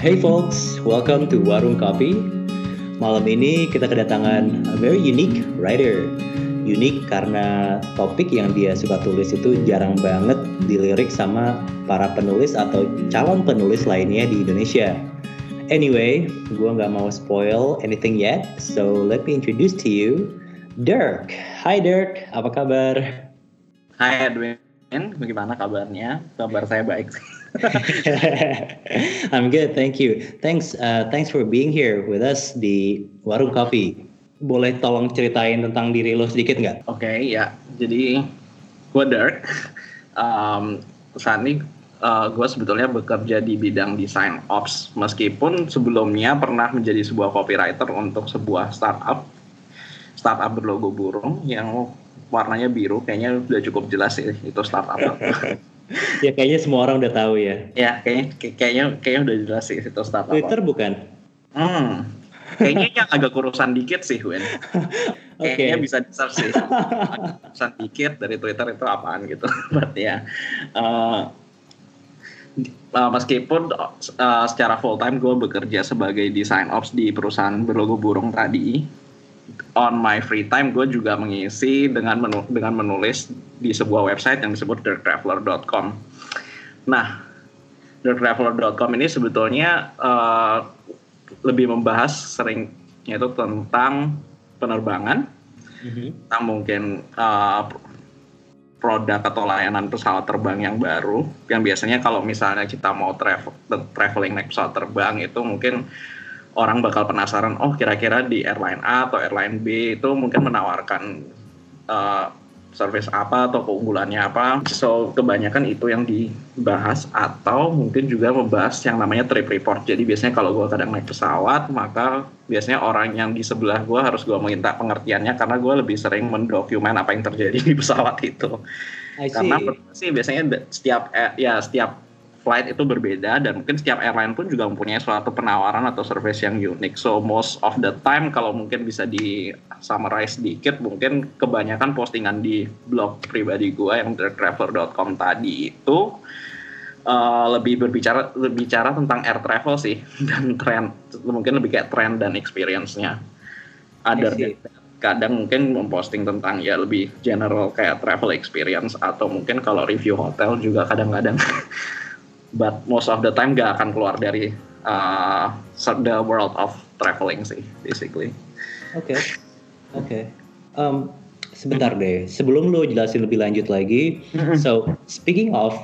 Hey folks, welcome to Warung Kopi. Malam ini kita kedatangan a very unique writer. Unik karena topik yang dia suka tulis itu jarang banget dilirik sama para penulis atau calon penulis lainnya di Indonesia. Anyway, gue nggak mau spoil anything yet, so let me introduce to you Dirk. Hi Dirk, apa kabar? Hai Edwin, bagaimana kabarnya? Kabar saya baik. I'm good, thank you. Thanks, uh, thanks for being here with us di Warung Kopi. Boleh tolong ceritain tentang diri lo sedikit nggak? Oke, okay, ya. Jadi gue Dirk. Um, saat ini uh, gue sebetulnya bekerja di bidang design ops, meskipun sebelumnya pernah menjadi sebuah copywriter untuk sebuah startup, startup berlogo burung yang warnanya biru. Kayaknya udah cukup jelas sih itu startup. ya kayaknya semua orang udah tahu ya. Ya kayaknya kayaknya kayaknya udah jelas sih itu startup. Twitter bukan? Hmm. Kayaknya yang agak kurusan dikit sih. Kayaknya okay. bisa di search sih. kurusan dikit dari Twitter itu apaan gitu. Berarti ya. Uh, uh, meskipun uh, secara full time gue bekerja sebagai design ops di perusahaan berlogo burung tadi, on my free time gue juga mengisi dengan menu, dengan menulis di sebuah website yang disebut dirttraveler.com. Nah, dirttraveler.com ini sebetulnya uh, lebih membahas seringnya itu tentang penerbangan, mm-hmm. tentang mungkin uh, produk atau layanan pesawat terbang yang baru, yang biasanya kalau misalnya kita mau travel traveling naik pesawat terbang itu mungkin orang bakal penasaran oh kira-kira di airline A atau airline B itu mungkin menawarkan uh, service apa atau keunggulannya apa. So kebanyakan itu yang dibahas atau mungkin juga membahas yang namanya trip report. Jadi biasanya kalau gue kadang naik pesawat maka biasanya orang yang di sebelah gue harus gue minta pengertiannya karena gue lebih sering mendokumen apa yang terjadi di pesawat itu. Karena sih biasanya setiap eh, ya setiap flight itu berbeda dan mungkin setiap airline pun juga mempunyai suatu penawaran atau service yang unik. So most of the time kalau mungkin bisa di summarize sedikit, mungkin kebanyakan postingan di blog pribadi gue yang traveler.com tadi itu uh, lebih berbicara berbicara tentang air travel sih dan tren mungkin lebih kayak tren dan experience-nya. Ada kadang mungkin memposting tentang ya lebih general kayak travel experience atau mungkin kalau review hotel juga kadang-kadang but most of the time gak akan keluar dari uh, the world of traveling sih basically. Oke, okay. oke. Okay. Um, sebentar deh, sebelum lo jelasin lebih lanjut lagi, so speaking of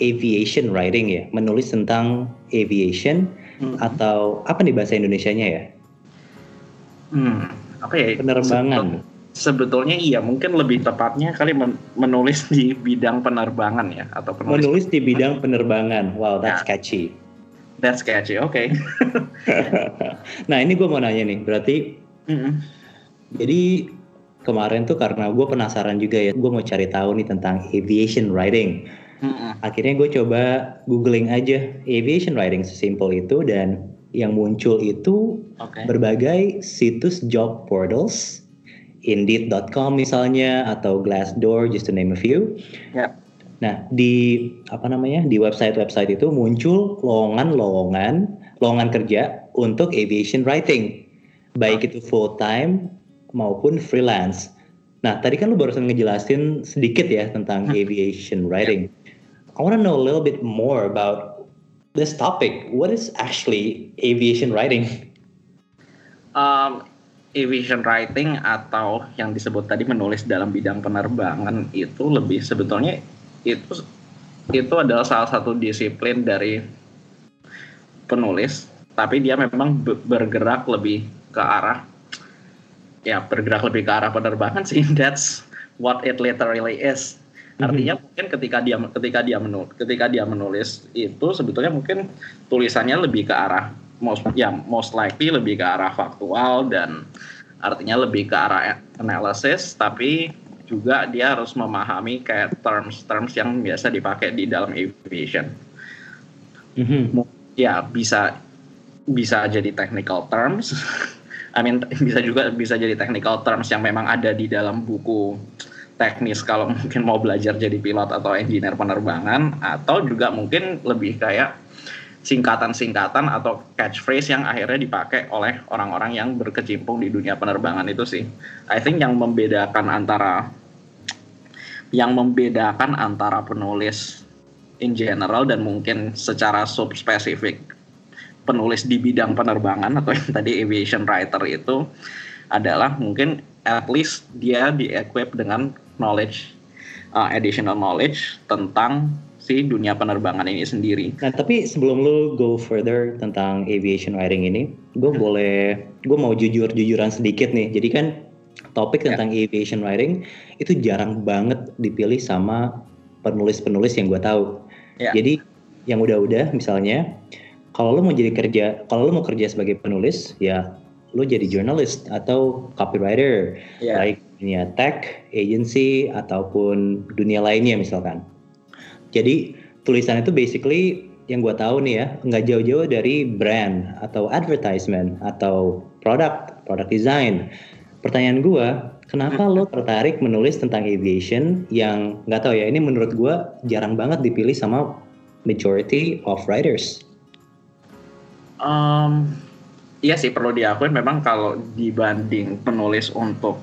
aviation writing ya, menulis tentang aviation mm-hmm. atau apa nih bahasa Indonesia-nya ya? Hmm, apa ya? Penerbangan sebetulnya iya mungkin lebih tepatnya kali menulis di bidang penerbangan ya atau penulis menulis di bidang penerbangan wow that's yeah. catchy that's catchy oke okay. nah ini gue mau nanya nih berarti mm -hmm. jadi kemarin tuh karena gue penasaran juga ya gue mau cari tahu nih tentang aviation writing mm -hmm. akhirnya gue coba googling aja aviation writing sesimpel itu dan yang muncul itu okay. berbagai situs job portals Indeed.com misalnya atau Glassdoor just to name a few. Yep. Nah di apa namanya di website-website itu muncul lowongan-lowongan lowongan kerja untuk aviation writing, baik itu full time maupun freelance. Nah tadi kan lu barusan ngejelasin sedikit ya tentang hmm. aviation writing. I want to know a little bit more about this topic. What is actually aviation writing? Um, aviation writing atau yang disebut tadi menulis dalam bidang penerbangan itu lebih sebetulnya itu itu adalah salah satu disiplin dari penulis tapi dia memang bergerak lebih ke arah ya bergerak lebih ke arah penerbangan sih that's what it literally is mhm. artinya mm-hmm. mungkin ketika dia ketika dia menulis ketika dia menulis itu sebetulnya mungkin tulisannya lebih ke arah most ya most likely lebih ke arah faktual dan artinya lebih ke arah analysis tapi juga dia harus memahami kayak terms-terms yang biasa dipakai di dalam aviation. Mm-hmm. Ya bisa bisa jadi technical terms. I mean bisa juga bisa jadi technical terms yang memang ada di dalam buku teknis kalau mungkin mau belajar jadi pilot atau engineer penerbangan atau juga mungkin lebih kayak singkatan-singkatan atau catchphrase yang akhirnya dipakai oleh orang-orang yang berkecimpung di dunia penerbangan itu sih. I think yang membedakan antara yang membedakan antara penulis in general dan mungkin secara subspesifik penulis di bidang penerbangan atau yang tadi aviation writer itu adalah mungkin at least dia di-equip dengan knowledge uh, additional knowledge tentang si dunia penerbangan ini sendiri. Nah, tapi sebelum lu go further tentang aviation writing ini, gue hmm. boleh, gue mau jujur-jujuran sedikit nih. Jadi kan topik ya. tentang yeah. aviation writing itu jarang banget dipilih sama penulis-penulis yang gue tahu. Yeah. Jadi yang udah-udah misalnya, kalau lu mau jadi kerja, kalau lu mau kerja sebagai penulis, ya lu jadi journalist atau copywriter, yeah. like dunia tech, agency ataupun dunia lainnya misalkan. Jadi tulisan itu basically yang gue tahu nih ya nggak jauh-jauh dari brand atau advertisement atau produk produk design. Pertanyaan gue, kenapa lo tertarik menulis tentang aviation yang nggak tahu ya ini menurut gue jarang banget dipilih sama majority of writers? Um, iya sih perlu diakui memang kalau dibanding penulis untuk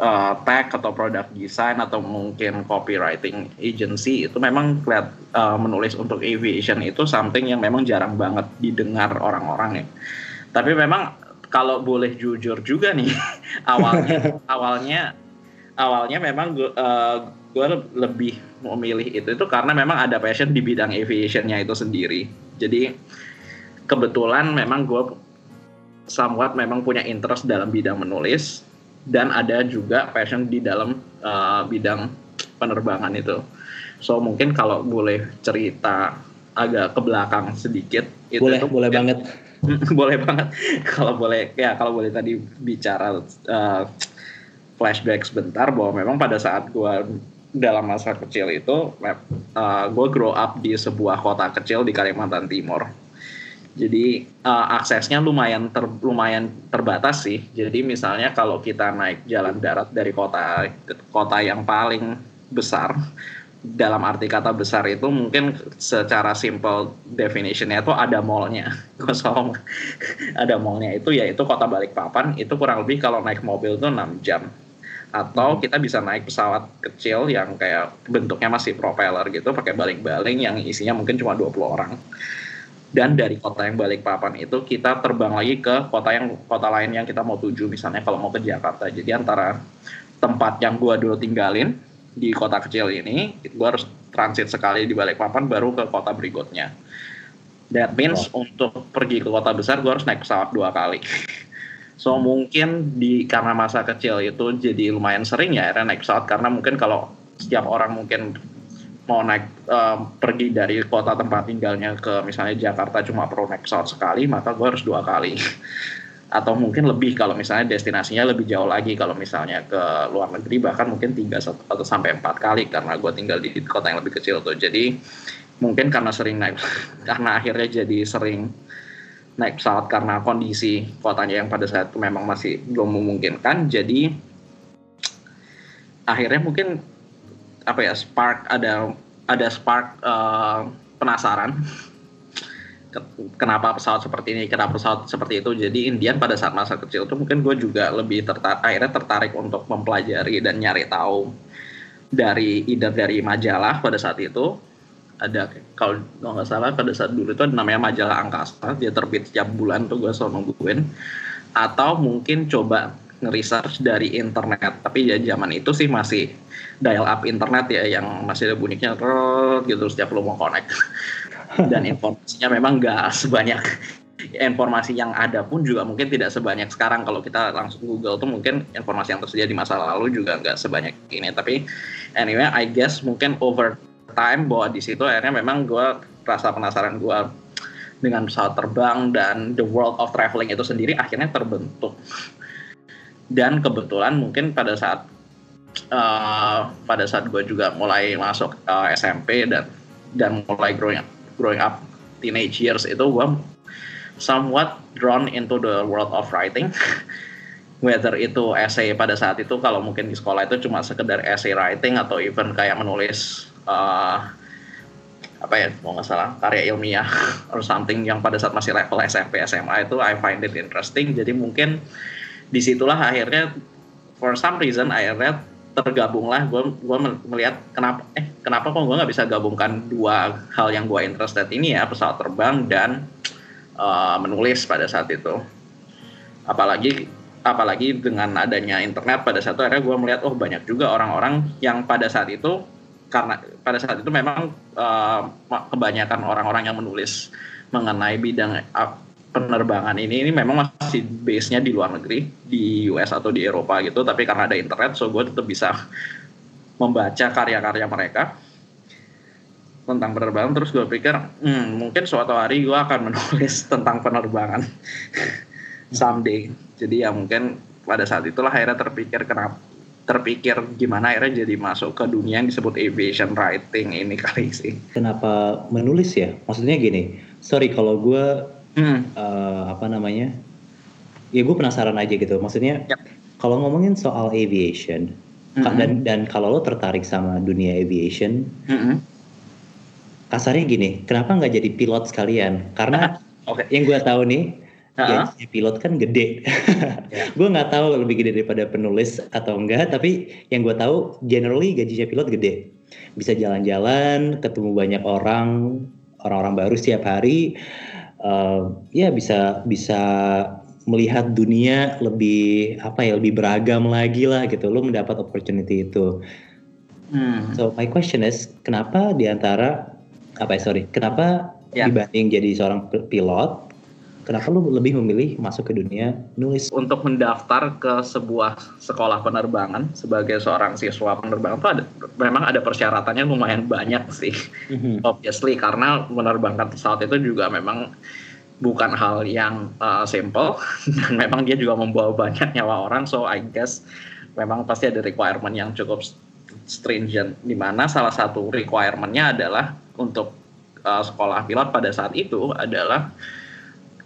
uh, tech atau product design atau mungkin copywriting agency itu memang lihat uh, menulis untuk aviation itu something yang memang jarang banget didengar orang-orang ya. Tapi memang kalau boleh jujur juga nih awalnya awalnya awalnya memang gue uh, gue lebih memilih itu itu karena memang ada passion di bidang aviationnya itu sendiri. Jadi kebetulan memang gue somewhat memang punya interest dalam bidang menulis dan ada juga passion di dalam uh, bidang penerbangan itu. So mungkin kalau boleh cerita agak ke belakang sedikit itu boleh itu boleh banget. Boleh banget. Kalau boleh ya kalau boleh tadi bicara uh, flashback sebentar bahwa memang pada saat gue dalam masa kecil itu uh, eh, gue grow up di sebuah kota kecil di Kalimantan Timur jadi uh, aksesnya lumayan ter, lumayan terbatas sih. Jadi misalnya kalau kita naik jalan darat dari kota kota yang paling besar dalam arti kata besar itu mungkin secara simple definitionnya itu ada mallnya kosong ada mallnya itu yaitu kota Balikpapan itu kurang lebih kalau naik mobil itu 6 jam atau hmm. kita bisa naik pesawat kecil yang kayak bentuknya masih propeller gitu pakai baling-baling yang isinya mungkin cuma 20 orang dan dari kota yang balik papan itu kita terbang lagi ke kota yang kota lain yang kita mau tuju misalnya kalau mau ke Jakarta. Jadi antara tempat yang gua dulu tinggalin di kota kecil ini gua harus transit sekali di balik papan baru ke kota berikutnya. That means oh. untuk pergi ke kota besar gua harus naik pesawat dua kali. So mungkin di karena masa kecil itu jadi lumayan sering ya akhirnya naik pesawat. Karena mungkin kalau setiap orang mungkin mau naik uh, pergi dari kota tempat tinggalnya ke misalnya Jakarta cuma perlu naik pesawat sekali maka gue harus dua kali. Atau mungkin lebih kalau misalnya destinasinya lebih jauh lagi kalau misalnya ke luar negeri bahkan mungkin tiga atau sampai empat kali karena gue tinggal di kota yang lebih kecil tuh. Jadi mungkin karena sering naik karena akhirnya jadi sering naik pesawat karena kondisi kotanya yang pada saat itu memang masih belum memungkinkan. Jadi akhirnya mungkin apa ya spark ada ada spark uh, penasaran. Kenapa pesawat seperti ini, kenapa pesawat seperti itu. Jadi Indian pada saat masa kecil itu mungkin gue juga lebih tertarik, akhirnya tertarik untuk mempelajari dan nyari tahu dari either dari majalah pada saat itu. Ada kalau nggak salah pada saat dulu itu ada namanya majalah angkasa dia terbit setiap bulan tuh gue selalu nungguin. Atau mungkin coba nge-research dari internet tapi ya zaman itu sih masih dial up internet ya yang masih ada bunyinya gitu setiap lo mau connect. Dan informasinya memang nggak sebanyak informasi yang ada pun juga mungkin tidak sebanyak sekarang. Kalau kita langsung Google tuh mungkin informasi yang tersedia di masa lalu juga nggak sebanyak ini. Tapi anyway I guess mungkin over time bahwa di situ akhirnya memang gue rasa penasaran gue dengan pesawat terbang dan the world of traveling itu sendiri akhirnya terbentuk. Dan kebetulan mungkin pada saat uh, pada saat gue juga mulai masuk uh, eh, SMP dan dan mulai growing up, growing up teenage years itu gue somewhat drawn into the world of writing. Whether itu essay pada saat itu kalau mungkin di sekolah itu cuma sekedar essay writing atau even kayak menulis uh, apa ya mau nggak salah karya ilmiah or something yang pada saat masih level SMP SMA itu I find it interesting. Jadi mungkin di situlah akhirnya for some reason akhirnya tergabunglah. Gue gue melihat kenapa eh kenapa kok gue nggak bisa gabungkan dua hal yang gue interested ini ya pesawat terbang dan uh, menulis pada saat itu. Apalagi apalagi dengan adanya internet pada saat itu akhirnya gue melihat oh banyak juga orang-orang yang pada saat itu karena pada saat itu memang uh, kebanyakan orang-orang yang menulis mengenai bidang penerbangan ini ini memang masih base-nya di luar negeri di US atau di Eropa gitu tapi karena ada internet so gue tetap bisa membaca karya-karya mereka tentang penerbangan terus gue pikir hmm, mungkin suatu hari gue akan menulis tentang penerbangan someday jadi ya mungkin pada saat itulah akhirnya terpikir kenapa terpikir gimana akhirnya jadi masuk ke dunia yang disebut aviation writing ini kali sih. Kenapa menulis ya? Maksudnya gini, sorry kalau gue hmm. uh, apa namanya, ya gue penasaran aja gitu. Maksudnya yep. kalau ngomongin soal aviation mm -hmm. dan dan kalau lo tertarik sama dunia aviation, mm -hmm. kasarnya gini, kenapa nggak jadi pilot sekalian? Karena okay. yang gue tahu nih uh-huh. ya pilot kan gede. yeah. gue nggak tahu lebih gede daripada penulis atau enggak, tapi yang gue tahu generally gajinya pilot gede. Bisa jalan-jalan, ketemu banyak orang, orang-orang baru setiap hari. Uh, ya bisa bisa melihat dunia lebih apa ya lebih beragam lagi lah gitu. Lo mendapat opportunity itu. Hmm. So my question is, kenapa di antara apa ya sorry, kenapa yeah. dibanding jadi seorang pilot Kenapa lu lebih memilih masuk ke dunia nulis? Untuk mendaftar ke sebuah sekolah penerbangan sebagai seorang siswa penerbangan itu ada memang ada persyaratannya lumayan banyak sih. Mm-hmm. Obviously karena menerbangkan pesawat itu juga memang bukan hal yang uh, simple dan memang dia juga membawa banyak nyawa orang so I guess memang pasti ada requirement yang cukup stringent di mana salah satu requirementnya adalah untuk uh, sekolah pilot pada saat itu adalah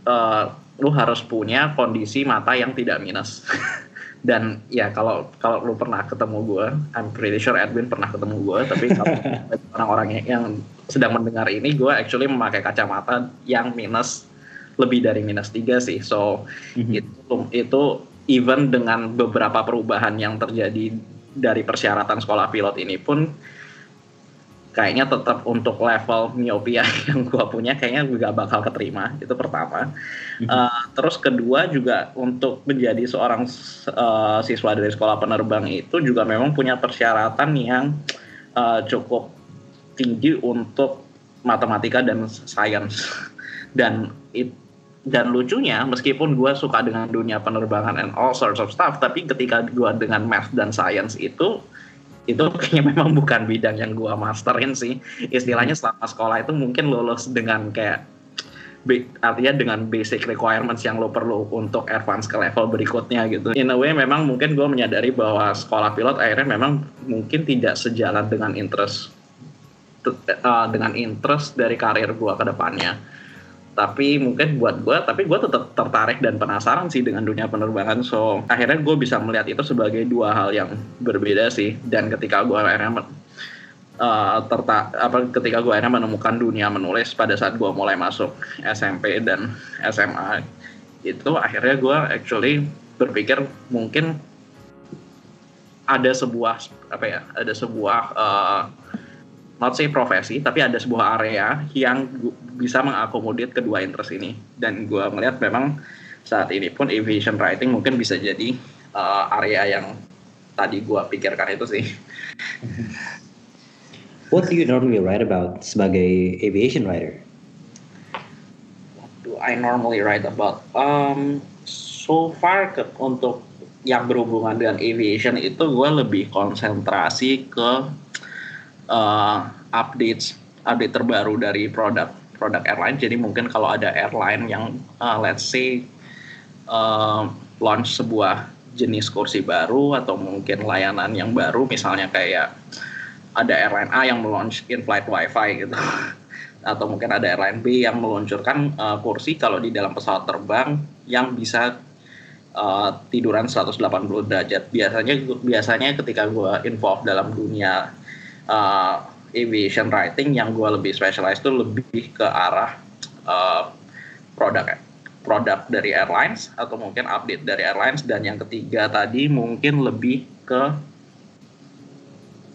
uh, lu harus punya kondisi mata yang tidak minus. Dan ya kalau kalau lu pernah ketemu gue, I'm pretty sure Edwin pernah ketemu gue, tapi kalau orang-orang yang sedang mendengar ini, gue actually memakai kacamata yang minus lebih dari minus tiga sih. So mm-hmm. itu itu even dengan beberapa perubahan yang terjadi dari persyaratan sekolah pilot ini pun kayaknya tetap untuk level miopia yang gue punya kayaknya gak bakal keterima. Itu pertama. Mm-hmm. uh, terus kedua juga untuk menjadi seorang uh, siswa dari sekolah penerbang itu juga memang punya persyaratan yang uh, cukup tinggi untuk matematika dan sains. Dan it, dan lucunya meskipun gue suka dengan dunia penerbangan and all sorts of stuff tapi ketika gue dengan math dan science itu itu kayaknya memang bukan bidang yang gua masterin sih istilahnya selama sekolah itu mungkin lulus dengan kayak artinya dengan basic requirements yang lo perlu untuk advance ke level berikutnya gitu. In a way memang mungkin gue menyadari bahwa sekolah pilot akhirnya memang mungkin tidak sejalan dengan interest uh, dengan interest dari karir gue ke depannya tapi mungkin buat gue tapi gue tetap tertarik dan penasaran sih dengan dunia penerbangan. So akhirnya gue bisa melihat itu sebagai dua hal yang berbeda sih. Dan ketika gue akhirnya uh, terta apa ketika gue akhirnya menemukan dunia menulis pada saat gue mulai masuk SMP dan SMA itu akhirnya gue actually berpikir mungkin ada sebuah apa ya ada sebuah uh, not say profesi, tapi ada sebuah area yang bisa mengakomodir kedua interest ini. Dan gue melihat memang saat ini pun aviation writing mungkin bisa jadi uh, area yang tadi gue pikirkan itu sih. What do you normally write about sebagai aviation writer? What do I normally write about? Um, so far ke, untuk yang berhubungan dengan aviation itu gue lebih konsentrasi ke uh, updates update terbaru dari produk produk airline. Jadi mungkin kalau ada airline yang uh, let's say uh, launch sebuah jenis kursi baru atau mungkin layanan yang baru, misalnya kayak ada airline A yang melaunch in-flight WiFi gitu, atau mungkin ada airline B yang meluncurkan uh, kursi kalau di dalam pesawat terbang yang bisa uh, tiduran 180 derajat. Biasanya biasanya ketika gue involved dalam dunia uh, aviation writing yang gue lebih specialized tuh lebih ke arah uh, produk ya produk dari airlines atau mungkin update dari airlines dan yang ketiga tadi mungkin lebih ke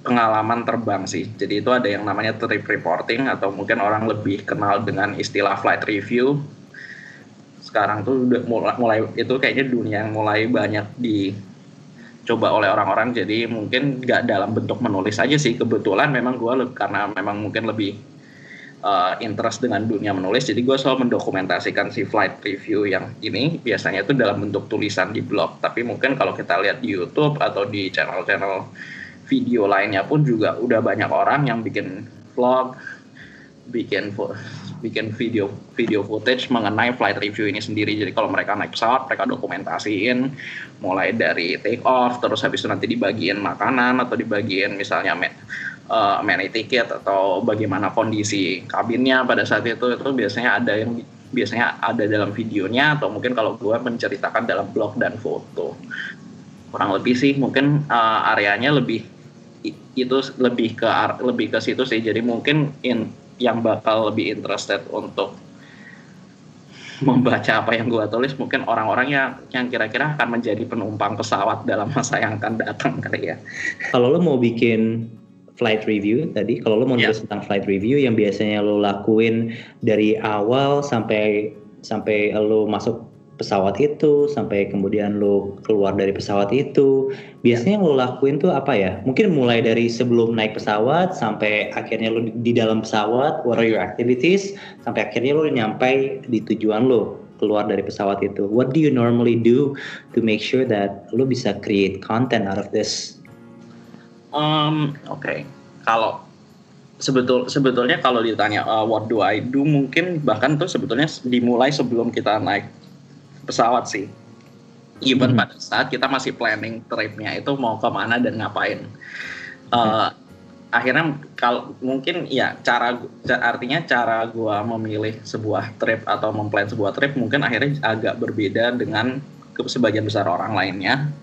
pengalaman terbang sih. Jadi itu ada yang namanya trip reporting atau mungkin orang lebih kenal dengan istilah flight review. Sekarang tuh udah mulai, mulai itu kayaknya dunia yang mulai banyak dicoba oleh orang-orang. Jadi mungkin nggak dalam bentuk menulis aja sih. Kebetulan memang gue karena memang mungkin lebih uh, interest dengan dunia menulis jadi gue selalu mendokumentasikan si flight review yang ini biasanya itu dalam bentuk tulisan di blog tapi mungkin kalau kita lihat di YouTube atau di channel-channel video lainnya pun juga udah banyak orang yang bikin vlog bikin bikin video video footage mengenai flight review ini sendiri. Jadi kalau mereka naik pesawat, mereka dokumentasiin mulai dari take off, terus habis itu nanti dibagiin makanan atau dibagiin misalnya uh, many ticket atau bagaimana kondisi kabinnya pada saat itu. Itu biasanya ada yang biasanya ada dalam videonya atau mungkin kalau gue menceritakan dalam blog dan foto. Kurang lebih sih mungkin uh, areanya lebih itu lebih ke lebih ke situ sih. Jadi mungkin in, yang bakal lebih interested untuk membaca apa yang gue tulis mungkin orang-orang yang yang kira-kira akan menjadi penumpang pesawat dalam masa yang akan datang kali ya. Kalau lo mau bikin flight review tadi kalau lo mau nulis yeah. tentang flight review yang biasanya lo lakuin dari awal sampai sampai lo masuk pesawat itu sampai kemudian lo keluar dari pesawat itu. Biasanya yang lo lakuin tuh apa ya? Mungkin mulai dari sebelum naik pesawat sampai akhirnya lo di dalam pesawat what are your activities? Sampai akhirnya lo nyampe di tujuan lo keluar dari pesawat itu. What do you normally do to make sure that lo bisa create content out of this? Um, Oke, okay. kalau sebetul sebetulnya kalau ditanya uh, what do I do mungkin bahkan tuh sebetulnya dimulai sebelum kita naik pesawat sih. Even hmm. pada saat kita masih planning tripnya itu mau ke mana dan ngapain. Uh, hmm. Akhirnya kalau mungkin ya cara artinya cara gua memilih sebuah trip atau memplan sebuah trip mungkin akhirnya agak berbeda dengan sebagian besar orang lainnya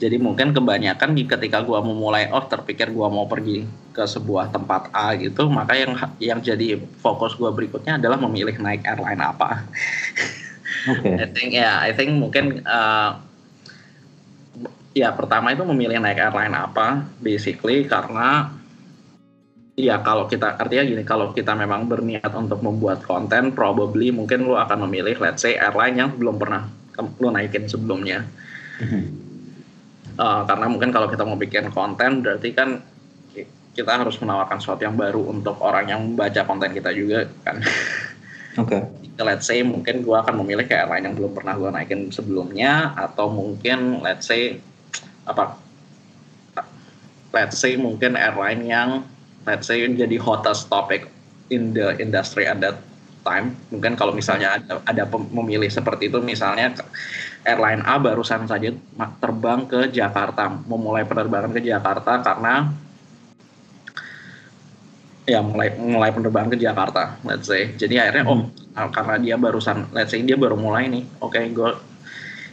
jadi mungkin kebanyakan ketika gua memulai oh terpikir gua mau pergi ke sebuah tempat A gitu, maka yang yang jadi fokus gua berikutnya adalah memilih naik airline apa. Okay. I think ya, yeah, I think mungkin uh, ya pertama itu memilih naik airline apa, basically karena ya kalau kita artinya gini kalau kita memang berniat untuk membuat konten probably mungkin lu akan memilih let's say airline yang belum pernah lu naikin sebelumnya. Mm -hmm uh, karena mungkin kalau kita mau bikin konten berarti kan kita harus menawarkan sesuatu yang baru untuk orang yang membaca konten kita juga kan. Oke. Okay. let's say mungkin gue akan memilih kayak airline yang belum pernah gue naikin sebelumnya atau mungkin let's say apa let's say mungkin airline yang let's say jadi hottest topic in the industry at that time mungkin kalau misalnya ada, ada memilih seperti itu misalnya airline A barusan saja terbang ke Jakarta, memulai penerbangan ke Jakarta karena ya mulai mulai penerbangan ke Jakarta, let's say. Jadi akhirnya oh, hmm. oh karena dia barusan, let's say dia baru mulai nih, oke okay, gue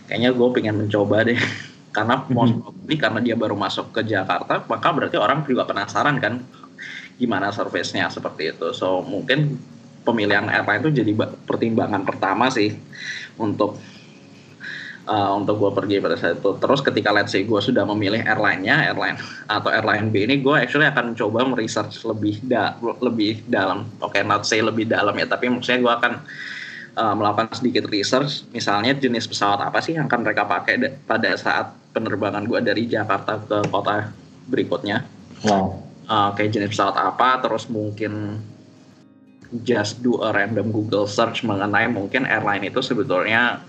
kayaknya gue pengen mencoba deh. karena hmm. most probably karena dia baru masuk ke Jakarta, maka berarti orang juga penasaran kan gimana service-nya seperti itu. So mungkin pemilihan airline itu jadi pertimbangan pertama sih untuk uh, untuk gue pergi pada saat itu. Terus ketika let's say gue sudah memilih airline-nya, airline atau airline B ini, gue actually akan coba meresearch lebih da lebih dalam. Oke, okay, not say lebih dalam ya, tapi maksudnya gue akan uh, melakukan sedikit research. Misalnya jenis pesawat apa sih yang akan mereka pakai pada saat penerbangan gue dari Jakarta ke kota berikutnya. Wow. Uh, kayak jenis pesawat apa, terus mungkin just do a random Google search mengenai mungkin airline itu sebetulnya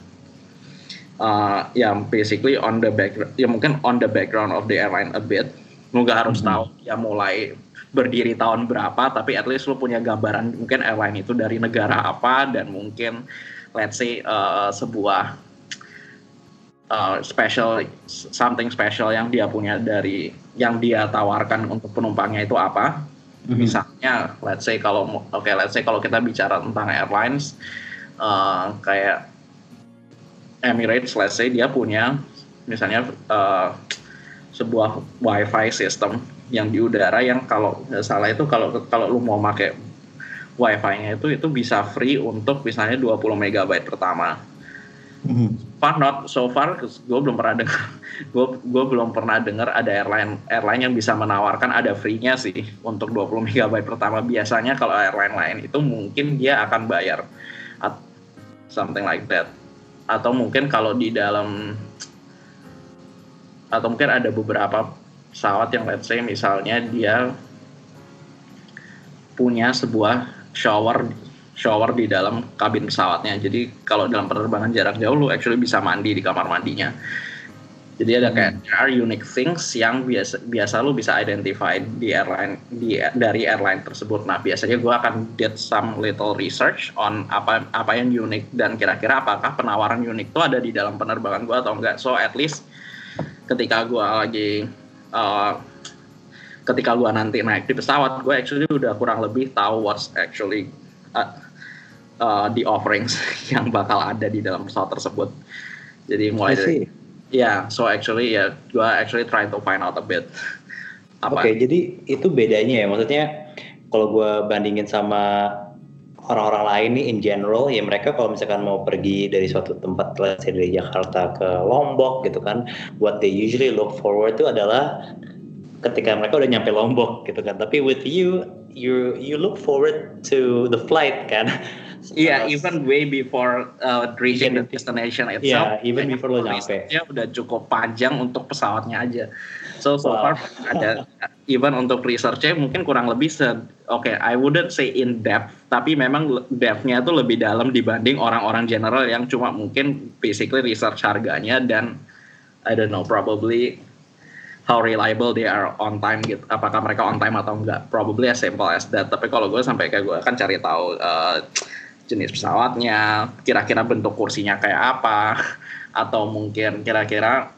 uh, yang basically on the background ya mungkin on the background of the airline a bit lu gak harus mm-hmm. tahu ya mulai berdiri tahun berapa tapi at least lu punya gambaran mungkin airline itu dari negara apa dan mungkin let's say uh, sebuah uh, special something special yang dia punya dari yang dia tawarkan untuk penumpangnya itu apa mm-hmm. misalnya let's say kalau oke okay, let's say kalau kita bicara tentang airlines uh, kayak Emirates let's say dia punya misalnya uh, sebuah wifi system yang di udara yang kalau nggak salah itu kalau kalau lu mau pakai wifi-nya itu itu bisa free untuk misalnya 20 megabyte pertama. Mm-hmm. Far not so far, gue belum pernah dengar, gue gue belum pernah dengar ada airline airline yang bisa menawarkan ada free-nya sih untuk 20 megabyte pertama. Biasanya kalau airline lain itu mungkin dia akan bayar something like that. Atau mungkin kalau di dalam atau mungkin ada beberapa pesawat yang let's say misalnya dia punya sebuah shower shower di dalam kabin pesawatnya. Jadi kalau dalam penerbangan jarak jauh lu actually bisa mandi di kamar mandinya. Jadi ada kayak there are unique things yang biasa biasa lu bisa identify di airline di dari airline tersebut. Nah biasanya gue akan did some little research on apa apa yang unik dan kira-kira apakah penawaran unik itu ada di dalam penerbangan gue atau enggak. So at least ketika gue lagi uh, ketika gue nanti naik di pesawat gue actually udah kurang lebih tahu what's actually uh, uh, the offerings yang bakal ada di dalam pesawat tersebut jadi mulai dari yeah, so actually ya yeah, gue actually trying to find out a bit Oke, okay, jadi itu bedanya ya. Maksudnya kalau gue bandingin sama orang-orang lain nih in general, ya mereka kalau misalkan mau pergi dari suatu tempat, let's say dari Jakarta ke Lombok gitu kan, what they usually look forward to adalah ketika mereka udah nyampe Lombok gitu kan. Tapi with you, you you look forward to the flight kan. Iya, yeah, even way before uh, reaching the destination itself. Yeah, even before lo nyampe. Ya udah cukup panjang untuk pesawatnya aja. So so wow. far ada even untuk researchnya mungkin kurang lebih se oke okay, I wouldn't say in depth tapi memang depthnya tuh lebih dalam dibanding orang-orang general yang cuma mungkin basically research harganya dan I don't know probably how reliable they are on time gitu. Apakah mereka on time atau enggak? Probably as simple as that. Tapi kalau gue sampai kayak gue akan cari tahu uh, jenis pesawatnya, kira-kira bentuk kursinya kayak apa, atau mungkin kira-kira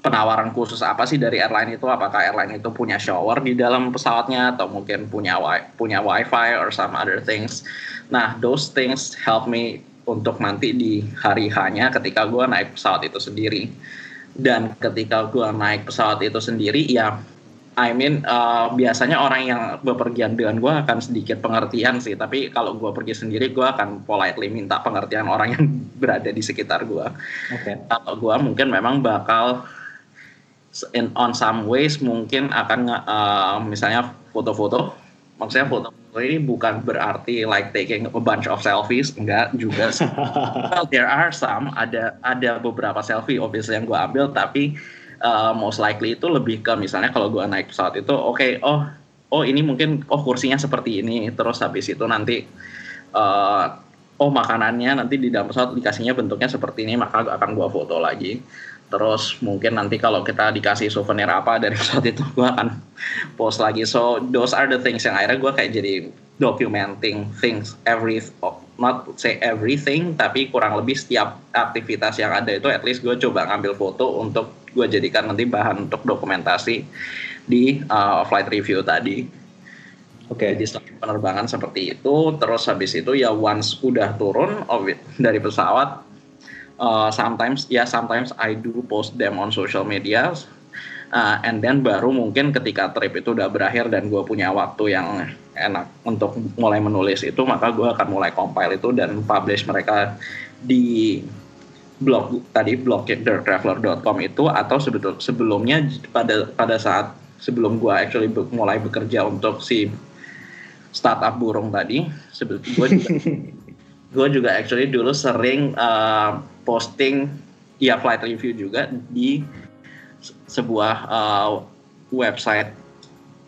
penawaran khusus apa sih dari airline itu? Apakah airline itu punya shower di dalam pesawatnya atau mungkin punya wi punya wifi or some other things? Nah, those things help me untuk nanti di hari hanya ketika gue naik pesawat itu sendiri dan ketika gue naik pesawat itu sendiri ya I mean uh, biasanya orang yang bepergian dengan gue akan sedikit pengertian sih. Tapi kalau gue pergi sendiri gue akan politely minta pengertian orang yang berada di sekitar gue okay. kalau gue mungkin memang bakal in on some ways mungkin akan uh, misalnya foto-foto. Maksudnya foto ini bukan berarti like taking a bunch of selfies enggak juga well there are some. Ada ada beberapa selfie obviously yang gue ambil tapi uh, most likely itu lebih ke misalnya kalau gue naik pesawat itu oke okay, oh oh ini mungkin oh kursinya seperti ini terus habis itu nanti uh, oh makanannya nanti di dalam pesawat dikasihnya bentuknya seperti ini maka akan gue foto lagi. Terus mungkin nanti kalau kita dikasih souvenir apa dari pesawat itu gue akan post lagi. So those are the things yang akhirnya gue kayak jadi documenting things every not say everything tapi kurang lebih setiap aktivitas yang ada itu at least gue coba ngambil foto untuk gue jadikan nanti bahan untuk dokumentasi di uh, flight review tadi. Oke, okay. di penerbangan seperti itu, terus habis itu ya once udah turun dari pesawat, uh, sometimes ya yeah, sometimes I do post them on social media uh, and then baru mungkin ketika trip itu udah berakhir dan gue punya waktu yang enak untuk mulai menulis itu maka gue akan mulai compile itu dan publish mereka di blog tadi blog traveler.com itu atau sebetul sebelumnya pada pada saat sebelum gue actually be, mulai bekerja untuk si startup burung tadi sebetulnya gue juga gue juga actually dulu sering uh, posting ya flight review juga di sebuah uh, website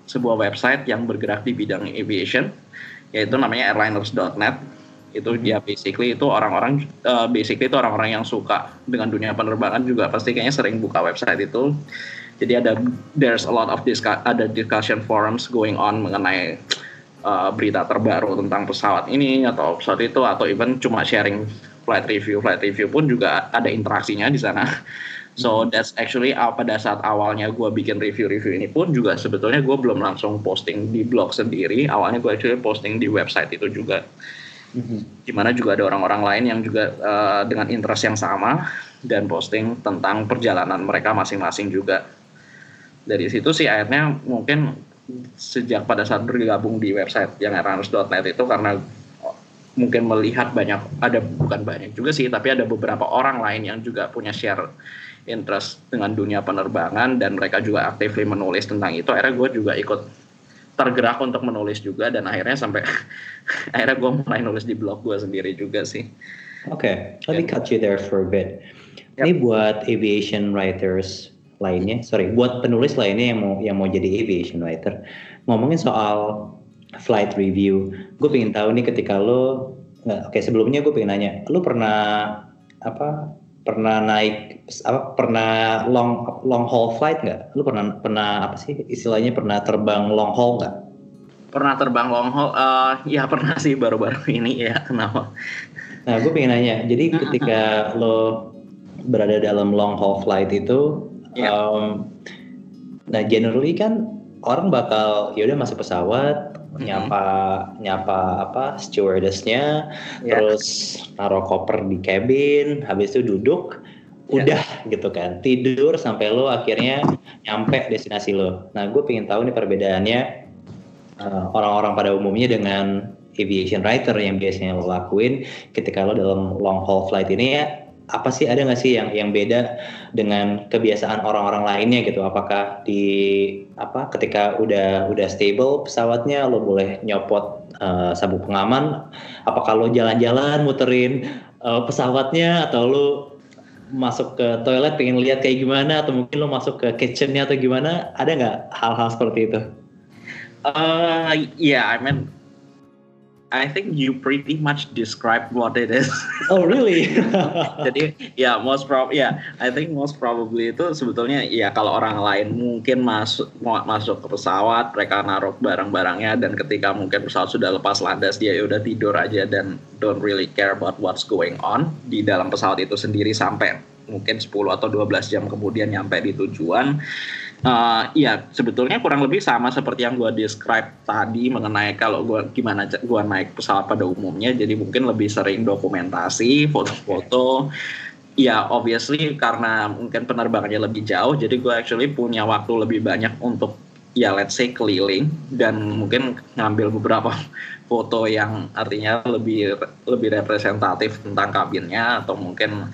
sebuah website yang bergerak di bidang aviation yaitu namanya airliners.net itu dia basically itu orang-orang uh, basically itu orang-orang yang suka dengan dunia penerbangan juga. Pasti kayaknya sering buka website itu. Jadi ada there's a lot of discuss, ada discussion forums going on mengenai uh, berita terbaru tentang pesawat ini atau pesawat itu atau even cuma sharing flight review. Flight review pun juga ada interaksinya di sana so hmm. that's actually uh, pada saat awalnya gue bikin review-review ini pun juga sebetulnya gue belum langsung posting di blog sendiri awalnya gue actually posting di website itu juga mm-hmm. di mana juga ada orang-orang lain yang juga uh, dengan interest yang sama dan posting tentang perjalanan mereka masing-masing juga dari situ sih akhirnya mungkin sejak pada saat bergabung di website yang erranus.net itu karena mungkin melihat banyak ada bukan banyak juga sih tapi ada beberapa orang lain yang juga punya share interest dengan dunia penerbangan dan mereka juga aktifly menulis tentang itu akhirnya gue juga ikut tergerak untuk menulis juga dan akhirnya sampai akhirnya gue mulai nulis di blog gue sendiri juga sih. Oke, okay. let me cut you there for a bit. Yep. Ini buat aviation writers lainnya, sorry, buat penulis lainnya yang mau yang mau jadi aviation writer, ngomongin soal flight review, gue pengen tahu nih ketika lo, oke okay, sebelumnya gue pengen nanya, lo pernah apa pernah naik apa pernah long long haul flight nggak? Lu pernah pernah apa sih istilahnya pernah terbang long haul nggak? Pernah terbang long haul? Uh, ya pernah sih baru-baru ini ya kenapa? Nah gue pengen nanya, jadi ketika lo berada dalam long haul flight itu, yeah. um, nah generally kan orang bakal ya udah masuk pesawat, mm-hmm. nyapa nyapa apa stewardessnya yeah. terus naruh koper di cabin habis itu duduk yeah. udah gitu kan tidur sampai lo akhirnya nyampe destinasi lo nah gue pengen tahu nih perbedaannya uh, orang-orang pada umumnya dengan aviation writer yang biasanya lo lakuin ketika lo dalam long haul flight ini ya apa sih ada nggak sih yang yang beda dengan kebiasaan orang-orang lainnya gitu? Apakah di apa ketika udah udah stable pesawatnya lo boleh nyopot uh, sabuk pengaman? Apakah lo jalan-jalan muterin uh, pesawatnya atau lo masuk ke toilet pengen lihat kayak gimana? Atau mungkin lo masuk ke kitchennya atau gimana? Ada nggak hal-hal seperti itu? Uh, yeah, I mean I think you pretty much described what it is. Oh really? Jadi ya yeah, most prob ya yeah, I think most probably itu sebetulnya ya kalau orang lain mungkin masuk masuk ke pesawat mereka naruh barang-barangnya dan ketika mungkin pesawat sudah lepas landas dia udah tidur aja dan don't really care about what's going on di dalam pesawat itu sendiri sampai mungkin 10 atau 12 jam kemudian nyampe di tujuan Uh, ya sebetulnya kurang lebih sama seperti yang gue describe tadi mengenai kalau gue gimana gue naik pesawat pada umumnya. Jadi mungkin lebih sering dokumentasi foto-foto. Ya obviously karena mungkin penerbangannya lebih jauh jadi gue actually punya waktu lebih banyak untuk ya let's say keliling. Dan mungkin ngambil beberapa foto yang artinya lebih lebih representatif tentang kabinnya atau mungkin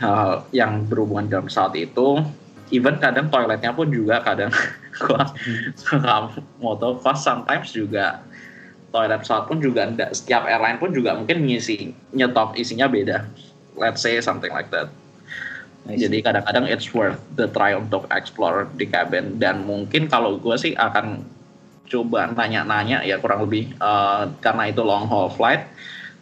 hal yang berhubungan dalam pesawat itu even kadang toiletnya pun juga kadang gua moto pas sometimes juga toilet pesawat pun juga enggak setiap airline pun juga mungkin ngisi nyetop isinya beda. Let's say something like that. Jadi kadang-kadang it's worth the try untuk explore di cabin. Dan mungkin kalau gue sih akan coba nanya-nanya ya kurang lebih uh, karena itu long haul flight.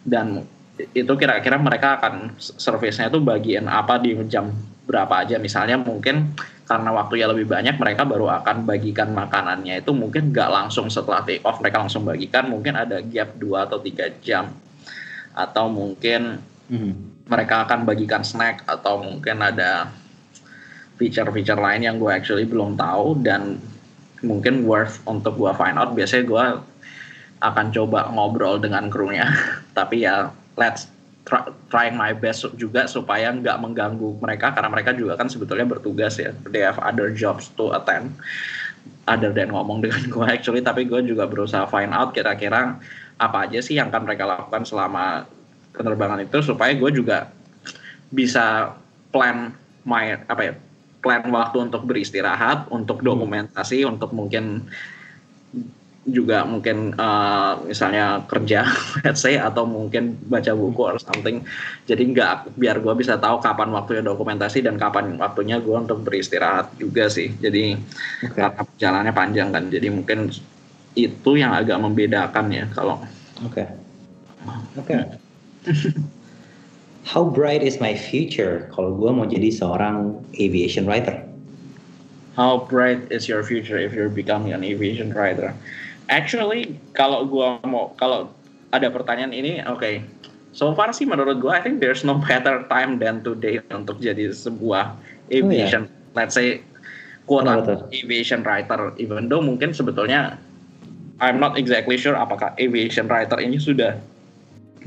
Dan itu kira-kira mereka akan service-nya itu bagian apa di jam berapa aja. Misalnya mungkin karena waktunya lebih banyak mereka baru akan bagikan makanannya itu mungkin nggak langsung setelah take off mereka langsung bagikan mungkin ada gap 2 atau tiga jam. Atau mungkin hmm. mereka akan bagikan snack atau mungkin ada feature-feature lain yang gue actually belum tahu dan mungkin worth untuk gue find out. Biasanya gue akan coba ngobrol dengan krunya. Tapi ya let's trying my best juga supaya nggak mengganggu mereka karena mereka juga kan sebetulnya bertugas ya they have other jobs to attend other than ngomong dengan gue actually tapi gue juga berusaha find out kira-kira apa aja sih yang akan mereka lakukan selama penerbangan itu supaya gue juga bisa plan my apa ya plan waktu untuk beristirahat untuk dokumentasi hmm. untuk mungkin juga mungkin uh, misalnya kerja let's say atau mungkin baca buku or something. Jadi nggak biar gue bisa tahu kapan waktunya dokumentasi dan kapan waktunya gue untuk beristirahat juga sih. Jadi okay. karena jalannya panjang kan. Jadi mungkin itu yang agak membedakan ya kalau oke. Okay. oke. Okay. how bright is my future? Kalau gue mau jadi seorang aviation writer. How bright is your future if you're becoming an aviation writer Actually, kalau gua mau kalau ada pertanyaan ini, oke. Okay. So far sih menurut gua, I think there's no better time than today untuk jadi sebuah aviation, oh, yeah. let's say quote oh, aviation writer. Even though mungkin sebetulnya I'm not exactly sure apakah aviation writer ini sudah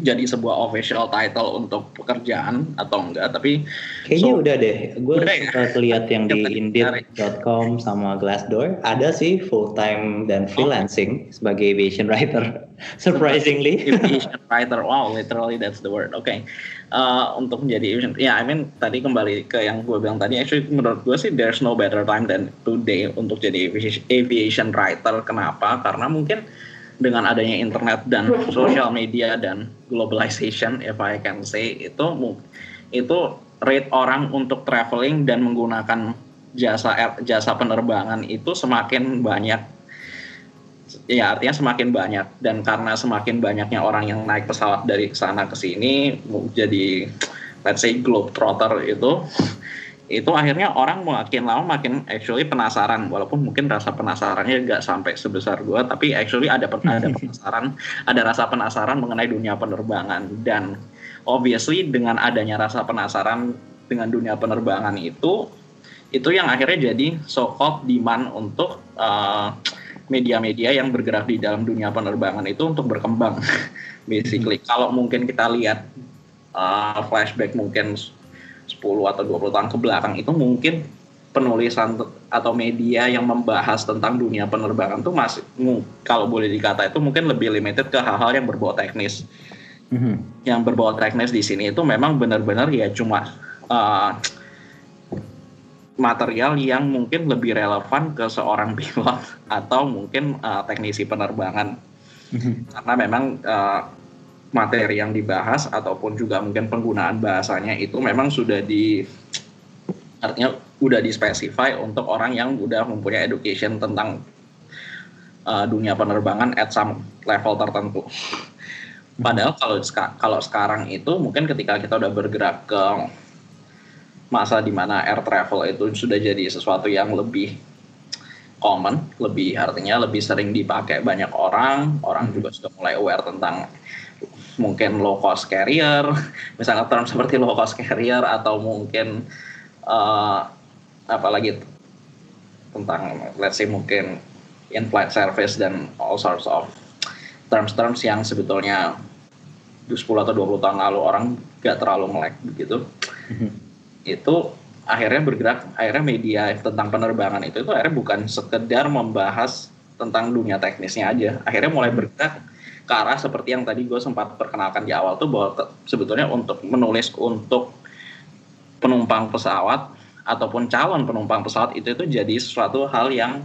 jadi sebuah official title untuk pekerjaan atau enggak tapi kayaknya so, udah deh gue sempat ya? lihat yang di indeed.com sama Glassdoor ada sih full time dan oh. freelancing oh. sebagai aviation writer surprisingly aviation writer wow literally that's the word oke okay. uh, untuk menjadi aviation ya yeah, I mean tadi kembali ke yang gue bilang tadi actually menurut gue sih there's no better time than today untuk jadi aviation writer kenapa karena mungkin dengan adanya internet dan social media dan globalization if I can say itu itu rate orang untuk traveling dan menggunakan jasa jasa penerbangan itu semakin banyak. Ya artinya semakin banyak. Dan karena semakin banyaknya orang yang naik pesawat dari sana ke sini jadi let's say globe trotter itu itu akhirnya orang makin lama makin actually penasaran walaupun mungkin rasa penasarannya nggak sampai sebesar gue tapi actually ada ada penasaran ada rasa penasaran mengenai dunia penerbangan. Dan obviously dengan adanya rasa penasaran dengan dunia penerbangan itu itu yang akhirnya jadi so called demand untuk uh, media-media yang bergerak di dalam dunia penerbangan itu untuk berkembang basically. Kalau mungkin kita lihat uh, flashback mungkin 10 atau 20 tahun ke belakang itu mungkin penulisan atau media yang membahas tentang dunia penerbangan itu masih kalau boleh dikata itu mungkin lebih limited ke hal-hal yang berbau teknis. Mm-hmm. Yang berbau teknis di sini itu memang benar-benar ya cuma uh, material yang mungkin lebih relevan ke seorang pilot atau mungkin uh, teknisi penerbangan. Mm-hmm. Karena memang uh, materi yang dibahas ataupun juga mungkin penggunaan bahasanya itu memang sudah di artinya udah dispesify untuk orang yang udah mempunyai education tentang uh, dunia penerbangan at some level tertentu. Padahal kalau kalau sekarang itu mungkin ketika kita udah bergerak ke masa di mana air travel itu sudah jadi sesuatu yang lebih common, lebih artinya lebih sering dipakai banyak orang, orang juga sudah mulai aware tentang mungkin low cost carrier, misalnya term seperti low cost carrier atau mungkin uh, apalagi tentang let's say mungkin in-flight service dan all sorts of terms-terms yang sebetulnya 10 atau 20 tahun lalu orang gak terlalu melek begitu. Mm-hmm. Itu akhirnya bergerak, akhirnya media tentang penerbangan itu itu akhirnya bukan sekedar membahas tentang dunia teknisnya aja. Akhirnya mulai bergerak ke arah seperti yang tadi gue sempat perkenalkan di awal tuh bahwa sebetulnya untuk menulis untuk penumpang pesawat ataupun calon penumpang pesawat itu itu jadi sesuatu hal yang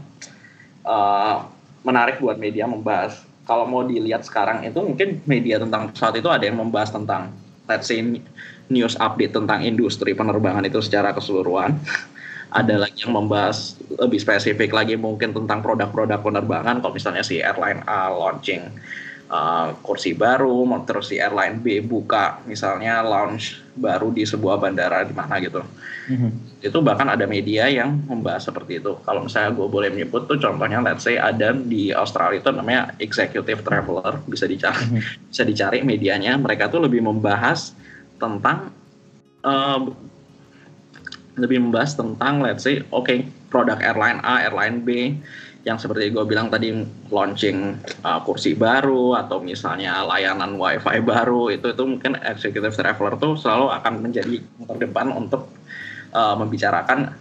uh, menarik buat media membahas. Kalau mau dilihat sekarang itu mungkin media tentang pesawat itu ada yang membahas tentang let's say news update tentang industri penerbangan itu secara keseluruhan. ada lagi yang membahas lebih spesifik lagi mungkin tentang produk-produk penerbangan kalau misalnya si airline A launching uh, kursi baru, terus si airline B buka misalnya launch baru di sebuah bandara di mana gitu. Mm-hmm. Itu bahkan ada media yang membahas seperti itu. Kalau misalnya gue boleh menyebut tuh contohnya let's say ada di Australia itu namanya Executive Traveler, bisa dicari mm-hmm. bisa dicari medianya. Mereka tuh lebih membahas tentang uh, lebih membahas tentang let's say oke okay, produk airline A, airline B yang seperti gue bilang tadi launching uh, kursi baru atau misalnya layanan wifi baru itu itu mungkin executive traveler tuh selalu akan menjadi terdepan untuk uh, membicarakan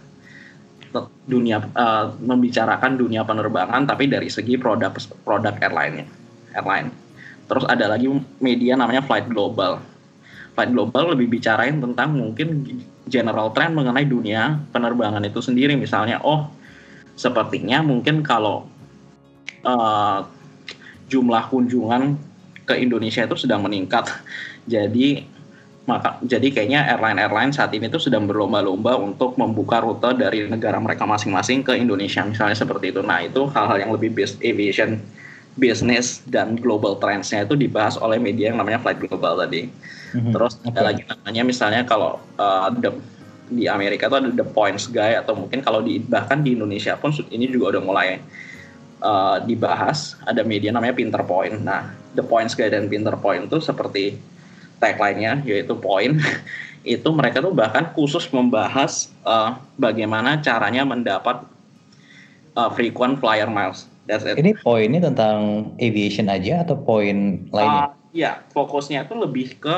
dunia uh, membicarakan dunia penerbangan tapi dari segi produk produk airline airline. Terus ada lagi media namanya Flight Global. Flight Global lebih bicarain tentang mungkin general trend mengenai dunia penerbangan itu sendiri. Misalnya oh sepertinya mungkin kalau uh, jumlah kunjungan ke Indonesia itu sedang meningkat. Jadi maka jadi kayaknya airline-airline saat ini tuh sedang berlomba-lomba untuk membuka rute dari negara mereka masing-masing ke Indonesia misalnya seperti itu. Nah itu hal-hal yang lebih based aviation business dan global trendsnya itu dibahas oleh media yang namanya Flight Global tadi. Mm-hmm. Terus okay. ada lagi namanya misalnya kalau uh, the di Amerika itu ada The Points Guy atau mungkin kalau di bahkan di Indonesia pun ini juga udah mulai uh, dibahas ada media namanya Pinter Point. Nah, The Points Guy dan Pinter Point itu seperti tagline-nya yaitu point itu mereka tuh bahkan khusus membahas uh, bagaimana caranya mendapat uh, frequent flyer miles. That's it. Ini poinnya tentang aviation aja atau poin lainnya? Uh, ya fokusnya itu lebih ke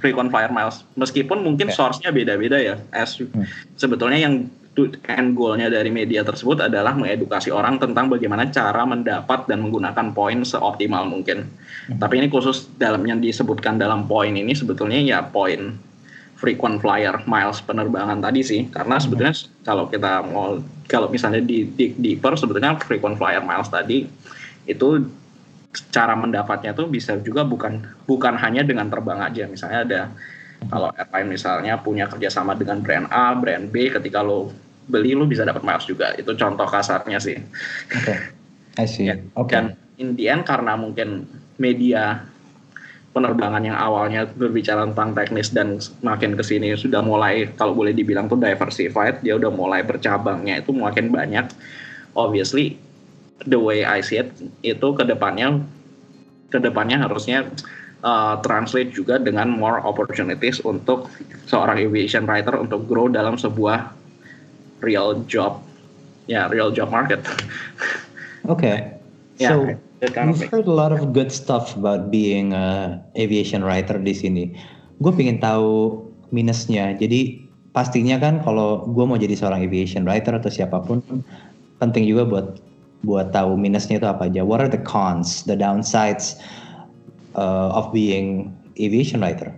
frequent flyer miles meskipun mungkin okay. source-nya beda-beda ya as hmm. sebetulnya yang end goal-nya dari media tersebut adalah mengedukasi orang tentang bagaimana cara mendapat dan menggunakan poin seoptimal mungkin. Hmm. Tapi ini khusus dalam yang disebutkan dalam poin ini sebetulnya ya poin frequent flyer miles penerbangan tadi sih karena hmm. sebetulnya kalau kita mau kalau misalnya di, di deeper sebetulnya frequent flyer miles tadi itu cara mendapatnya tuh bisa juga bukan bukan hanya dengan terbang aja misalnya ada kalau airline misalnya punya kerjasama dengan brand A, brand B, ketika lo beli lo bisa dapat miles juga. Itu contoh kasarnya sih. Oke, okay. I see. Ya. Okay. Dan in the end karena mungkin media penerbangan yang awalnya berbicara tentang teknis dan makin ke sini sudah mulai kalau boleh dibilang tuh diversified dia udah mulai bercabangnya itu makin banyak obviously the way I see it itu ke depannya ke depannya harusnya uh, translate juga dengan more opportunities untuk seorang aviation writer untuk grow dalam sebuah real job ya yeah, real job market oke okay. yeah. so We've heard a lot of good stuff about being a aviation writer di sini. Gue pengen tahu minusnya. Jadi pastinya kan kalau gue mau jadi seorang aviation writer atau siapa pun penting juga buat buat tahu minusnya itu apa aja. What are the cons, the downsides uh, of being aviation writer?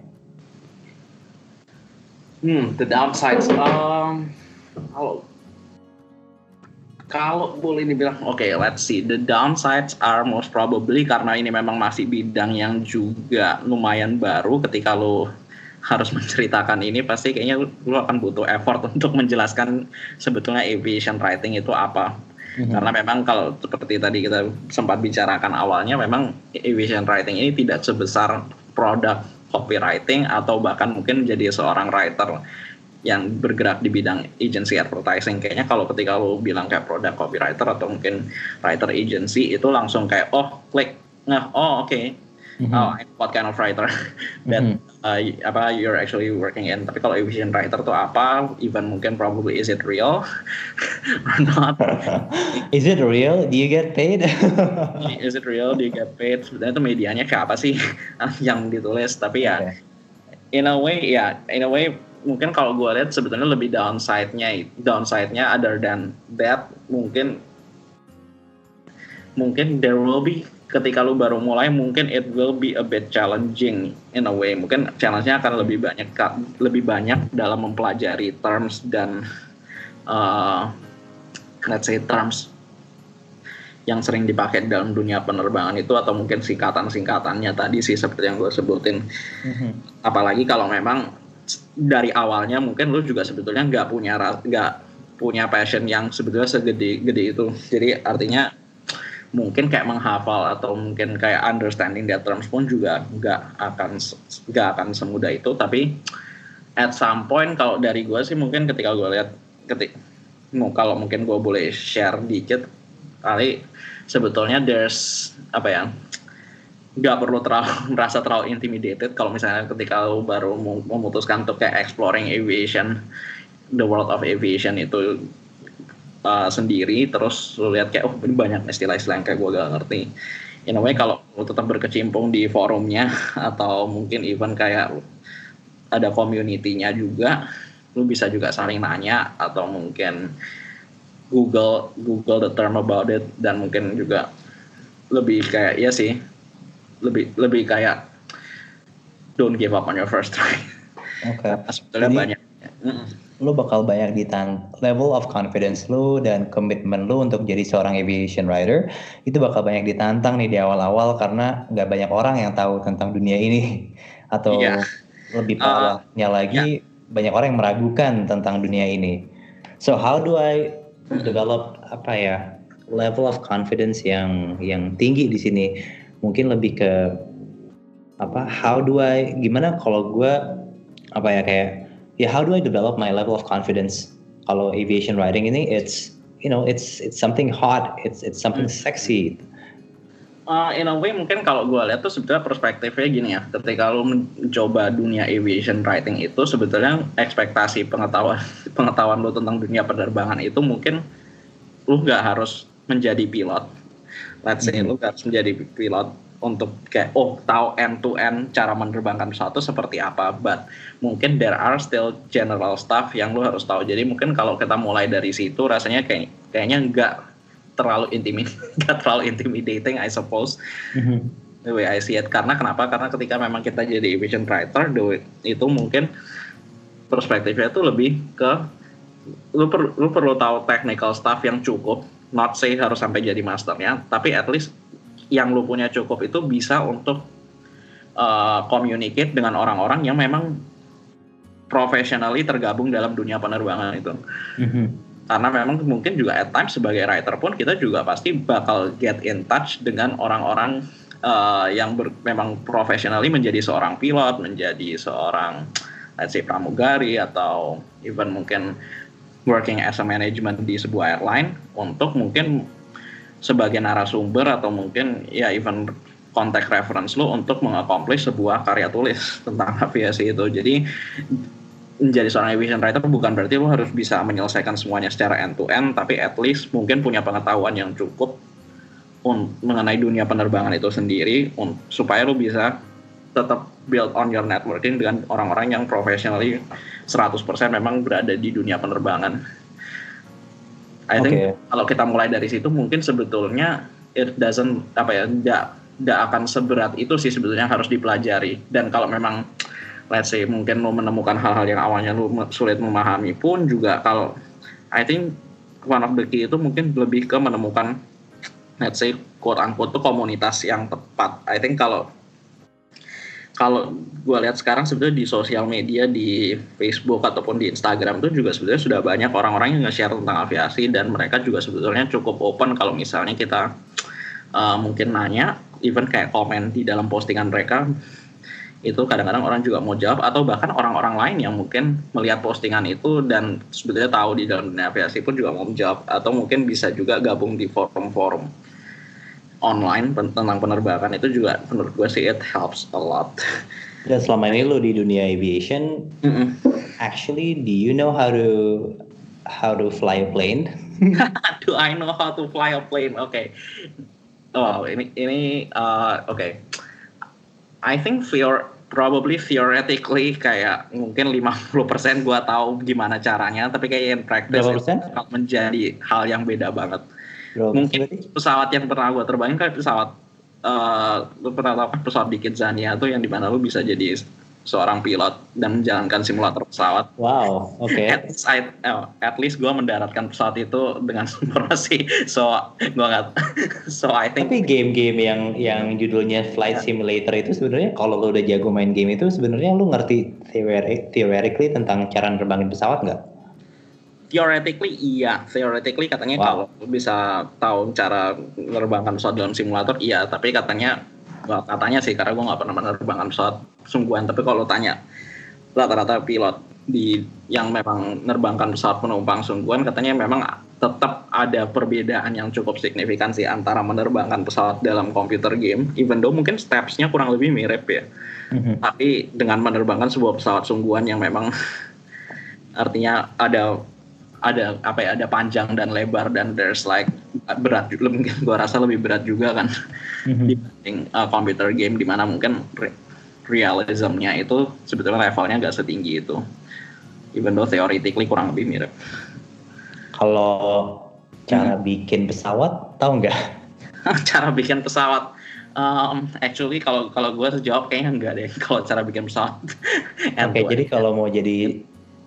Hmm, the downsides. Um, kalau kalau boleh dibilang, oke, okay, let's see. The downsides are most probably karena ini memang masih bidang yang juga lumayan baru. Ketika lo harus menceritakan ini, pasti kayaknya lo akan butuh effort untuk menjelaskan sebetulnya aviation writing itu apa. Mm-hmm. Karena memang kalau seperti tadi kita sempat bicarakan awalnya, memang aviation writing ini tidak sebesar produk copywriting atau bahkan mungkin jadi seorang writer yang bergerak di bidang agency advertising kayaknya kalau ketika lo bilang kayak produk copywriter atau mungkin writer agency itu langsung kayak oh klik nah oh oke okay. mm-hmm. oh what kind of writer that mm-hmm. Uh, apa you're actually working in tapi kalau aviation writer tuh apa even mungkin probably is it real or not? Is it real? Do you get paid? Is it real? Do you get paid? Sebenarnya itu medianya kayak apa sih yang ditulis? Tapi ya okay. in a way ya yeah, in a way mungkin kalau gue lihat sebetulnya lebih downside-nya downside-nya other than that mungkin mungkin there will be ketika lu baru mulai mungkin it will be a bit challenging in a way mungkin challenge-nya akan lebih banyak lebih banyak dalam mempelajari terms dan uh, let's say terms yang sering dipakai dalam dunia penerbangan itu atau mungkin singkatan-singkatannya tadi sih seperti yang gue sebutin. Mm-hmm. Apalagi kalau memang dari awalnya mungkin lu juga sebetulnya nggak punya nggak punya passion yang sebetulnya segede gede itu jadi artinya mungkin kayak menghafal atau mungkin kayak understanding that terms pun juga nggak akan nggak akan semudah itu. Tapi at some point kalau dari gue sih mungkin ketika gue lihat ketik kalau mungkin gue boleh share dikit kali sebetulnya there's apa ya nggak perlu terlalu merasa terlalu intimidated kalau misalnya ketika lo baru memutuskan untuk kayak exploring aviation the world of aviation itu uh, sendiri terus lo lihat kayak oh ini banyak istilah-istilah yang kayak gue gak ngerti in a way kalau lo tetap berkecimpung di forumnya atau mungkin even kayak ada community-nya juga lo bisa juga saling nanya atau mungkin Google Google the term about it dan mungkin juga lebih kayak ya sih lebih lebih kayak don't give up on your first try. Oke. Okay. Sebetulnya Jadi, banyak. Mm. Lu bakal banyak ditang level of confidence lu dan komitmen lu untuk jadi seorang aviation rider itu bakal banyak ditantang nih di awal-awal karena nggak banyak orang yang tahu tentang dunia ini atau yeah. lebih uh, parahnya uh, lagi yeah. banyak orang yang meragukan tentang dunia ini. So how do I develop apa ya level of confidence yang yang tinggi di sini? mungkin lebih ke apa how do I gimana kalau gue apa ya kayak ya how do I develop my level of confidence? Kalau aviation riding ini it's you know it's it's something hot. It's it's something hmm. sexy. Uh, in a way mungkin kalau gue lihat tuh sebetulnya perspektifnya gini ya. Ketika lo mencoba dunia aviation writing itu sebetulnya ekspektasi pengetahuan pengetahuan lo tentang dunia penerbangan itu mungkin lo nggak harus menjadi pilot. Let's say mm -hmm. lu harus menjadi pilot untuk kayak oh tahu end to end cara menerbangkan pesawat itu seperti apa. But mungkin there are still general stuff yang lu harus tahu. Jadi mungkin kalau kita mulai dari situ rasanya kayak kayaknya nggak terlalu intimidating nggak terlalu intimidating I suppose mm-hmm. the way I see it. Karena kenapa? Karena ketika memang kita jadi aviation writer the itu mungkin perspektifnya itu lebih ke lu, per, lu perlu tahu technical stuff yang cukup. Not say harus sampai jadi masternya tapi at least yang lu punya cukup itu bisa untuk uh, communicate dengan orang-orang yang memang professionally tergabung dalam dunia penerbangan itu. Mm-hmm. Karena memang mungkin juga at times sebagai writer pun kita juga pasti bakal get in touch dengan orang-orang uh, yang ber, memang professionally menjadi seorang pilot, menjadi seorang let's say pramugari atau even mungkin working as a management di sebuah airline untuk mungkin sebagai narasumber atau mungkin ya even kontak reference lo untuk mengaccomplish sebuah karya tulis tentang aviasi itu. Jadi menjadi seorang aviation writer bukan berarti lo harus bisa menyelesaikan semuanya secara end to end, tapi at least mungkin punya pengetahuan yang cukup mengenai dunia penerbangan itu sendiri supaya lo bisa tetap build on your networking dengan orang-orang yang professionally 100% memang berada di dunia penerbangan. I okay. think kalau kita mulai dari situ mungkin sebetulnya it doesn't apa ya tidak tidak akan seberat itu sih sebetulnya harus dipelajari dan kalau memang let's say mungkin lo menemukan hal-hal yang awalnya lo sulit memahami pun juga kalau I think one of the key itu mungkin lebih ke menemukan let's say quote unquote itu komunitas yang tepat I think kalau kalau gue lihat sekarang sebetulnya di sosial media di Facebook ataupun di Instagram itu juga sebetulnya sudah banyak orang-orang yang nge-share tentang aviasi dan mereka juga sebetulnya cukup open kalau misalnya kita uh, mungkin nanya even kayak komen di dalam postingan mereka itu kadang-kadang orang juga mau jawab atau bahkan orang-orang lain yang mungkin melihat postingan itu dan sebetulnya tahu di dalam dunia aviasi pun juga mau menjawab atau mungkin bisa juga gabung di forum-forum online tentang penerbangan itu juga menurut gue sih it helps a lot. Dan selama ini lo di dunia aviation, mm -mm. actually do you know how to how to fly a plane? do I know how to fly a plane? Oke. Okay. Oh ini ini uh, oke. Okay. I think theor probably theoretically kayak mungkin 50% gue tahu gimana caranya tapi kayak in practice menjadi hal yang beda banget Mungkin pesawat yang pernah gue terbangin kayak pesawat uh, lu pernah tahu kan pesawat di Kidzania tuh yang di mana lu bisa jadi seorang pilot dan menjalankan simulator pesawat. Wow, oke. Okay. At, least uh, at least gue mendaratkan pesawat itu dengan informasi. So gue nggak. So I think. Tapi game-game yang yang judulnya Flight yeah. Simulator itu sebenarnya kalau lo udah jago main game itu sebenarnya lu ngerti theoretically tentang cara nerbangin pesawat nggak? Theoretically iya theoretically katanya wow. kalau bisa tahu cara menerbangkan pesawat dalam simulator iya tapi katanya katanya sih karena gue nggak pernah menerbangkan pesawat sungguhan tapi kalau tanya rata-rata pilot di yang memang menerbangkan pesawat penumpang sungguhan katanya memang tetap ada perbedaan yang cukup signifikan sih antara menerbangkan pesawat dalam komputer game even though mungkin stepsnya kurang lebih mirip ya mm-hmm. tapi dengan menerbangkan sebuah pesawat sungguhan yang memang artinya ada ada apa ya ada panjang dan lebar dan there's like berat mungkin gue rasa lebih berat juga kan. Mm-hmm. dibanding uh, computer game di mana mungkin re- realismnya itu sebetulnya levelnya nggak setinggi itu. Even though theoretically kurang lebih mirip. Kalau cara hmm. bikin pesawat tahu nggak? Cara bikin pesawat. Um, actually kalau kalau gue jawab kayaknya enggak deh kalau cara bikin pesawat. Oke okay, jadi kalau mau jadi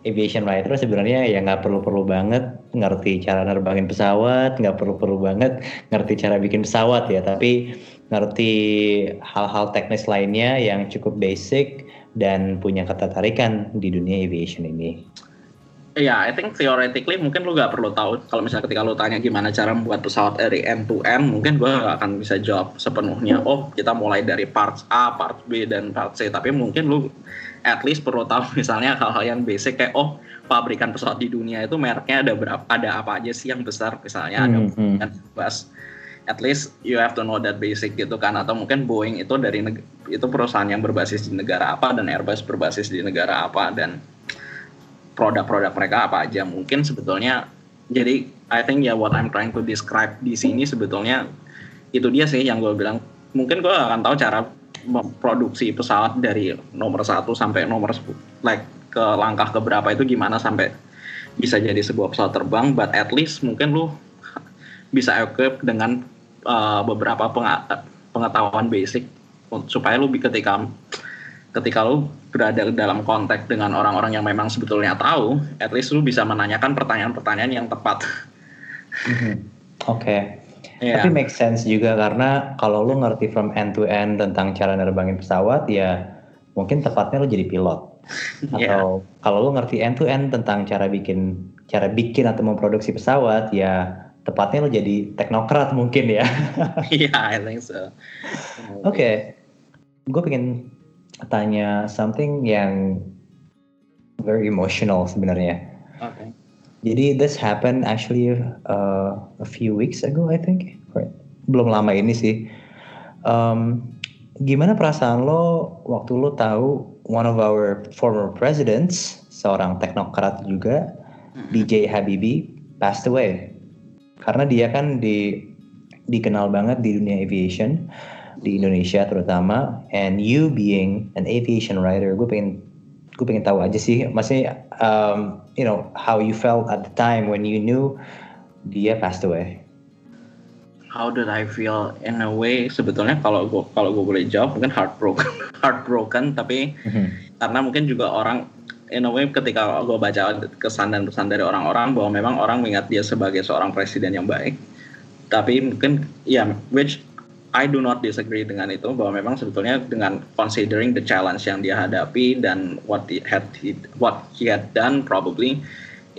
aviation writer sebenarnya ya nggak perlu-perlu banget ngerti cara nerbangin pesawat, nggak perlu-perlu banget ngerti cara bikin pesawat ya, tapi ngerti hal-hal teknis lainnya yang cukup basic dan punya ketertarikan di dunia aviation ini. Iya, yeah, I think theoretically mungkin lu gak perlu tahu kalau misalnya ketika lu tanya gimana cara membuat pesawat dari end to end, mungkin gue gak akan bisa jawab sepenuhnya. Oh, kita mulai dari parts A, parts B dan part C. Tapi mungkin lu at least perlu tahu misalnya hal-hal yang basic kayak oh pabrikan pesawat di dunia itu mereknya ada berapa, ada apa aja sih yang besar misalnya ada hmm. dan hmm. Airbus. At least you have to know that basic gitu kan atau mungkin Boeing itu dari itu perusahaan yang berbasis di negara apa dan Airbus berbasis di negara apa dan produk-produk mereka apa aja mungkin sebetulnya jadi I think ya what I'm trying to describe di sini sebetulnya itu dia sih yang gue bilang mungkin gue akan tahu cara memproduksi pesawat dari nomor satu sampai nomor like ke langkah keberapa itu gimana sampai bisa jadi sebuah pesawat terbang but at least mungkin lu bisa equip dengan uh, beberapa pengetahuan basic supaya lu ketika ketika lu berada dalam konteks dengan orang-orang yang memang sebetulnya tahu, at least lu bisa menanyakan pertanyaan-pertanyaan yang tepat. Mm-hmm. Oke. Okay. Yeah. Tapi make sense juga karena kalau lu ngerti from end to end tentang cara nerbangin pesawat ya mungkin tepatnya lu jadi pilot. Atau yeah. kalau lu ngerti end to end tentang cara bikin cara bikin atau memproduksi pesawat ya tepatnya lu jadi teknokrat mungkin ya. Iya, yeah, I think so. Oke. Okay. Gue pengen tanya something yang very emotional sebenarnya. Okay. Jadi this happened actually uh, a few weeks ago I think. Belum lama ini sih. Um, gimana perasaan lo waktu lo tahu one of our former presidents, seorang teknokrat juga, mm-hmm. DJ Habibie passed away. Karena dia kan di dikenal banget di dunia aviation di Indonesia terutama and you being an aviation writer gue pengen gue pengen tahu aja sih. Maksudnya um, you know how you felt at the time when you knew dia passed away. How did I feel in a way? Sebetulnya kalau gue kalau gue boleh jawab mungkin heartbroken heartbroken tapi mm-hmm. karena mungkin juga orang in a way ketika gue baca kesan dan pesan dari orang-orang bahwa memang orang mengingat dia sebagai seorang presiden yang baik. Tapi mungkin ya yeah, which I do not disagree dengan itu bahwa memang sebetulnya dengan considering the challenge yang dia hadapi dan what he had what he had done probably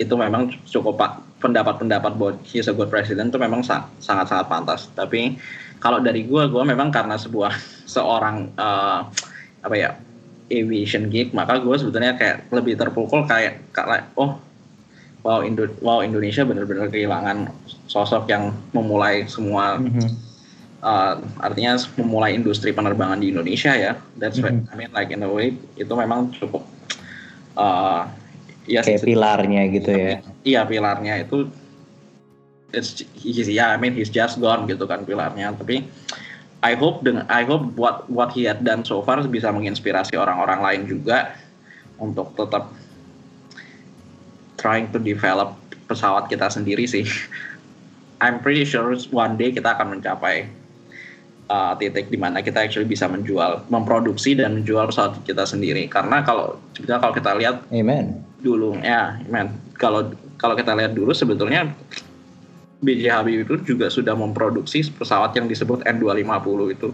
itu memang cukup pendapat-pendapat bahwa he is a good president itu memang sangat-sangat pantas. Tapi kalau dari gue, gue memang karena sebuah seorang uh, apa ya aviation geek, maka gue sebetulnya kayak lebih terpukul kayak kayak oh wow Indo wow Indonesia benar-benar kehilangan sosok yang memulai semua mm -hmm uh, artinya memulai industri penerbangan di Indonesia ya. That's mm -hmm. I mean like in a way itu memang cukup uh, ya kayak pilarnya gitu ya. Iya pilarnya itu it's he's yeah I mean he's just gone gitu kan pilarnya tapi I hope dengan I hope what what he had done so far bisa menginspirasi orang-orang lain juga untuk tetap trying to develop pesawat kita sendiri sih. I'm pretty sure one day kita akan mencapai uh, titik di mana kita actually bisa menjual, memproduksi dan menjual pesawat kita sendiri. Karena kalau sebetulnya kalau kita lihat, Amen. Dulu, ya, Amen. Kalau kalau kita lihat dulu sebetulnya BJ Habibie itu juga sudah memproduksi pesawat yang disebut N250 itu.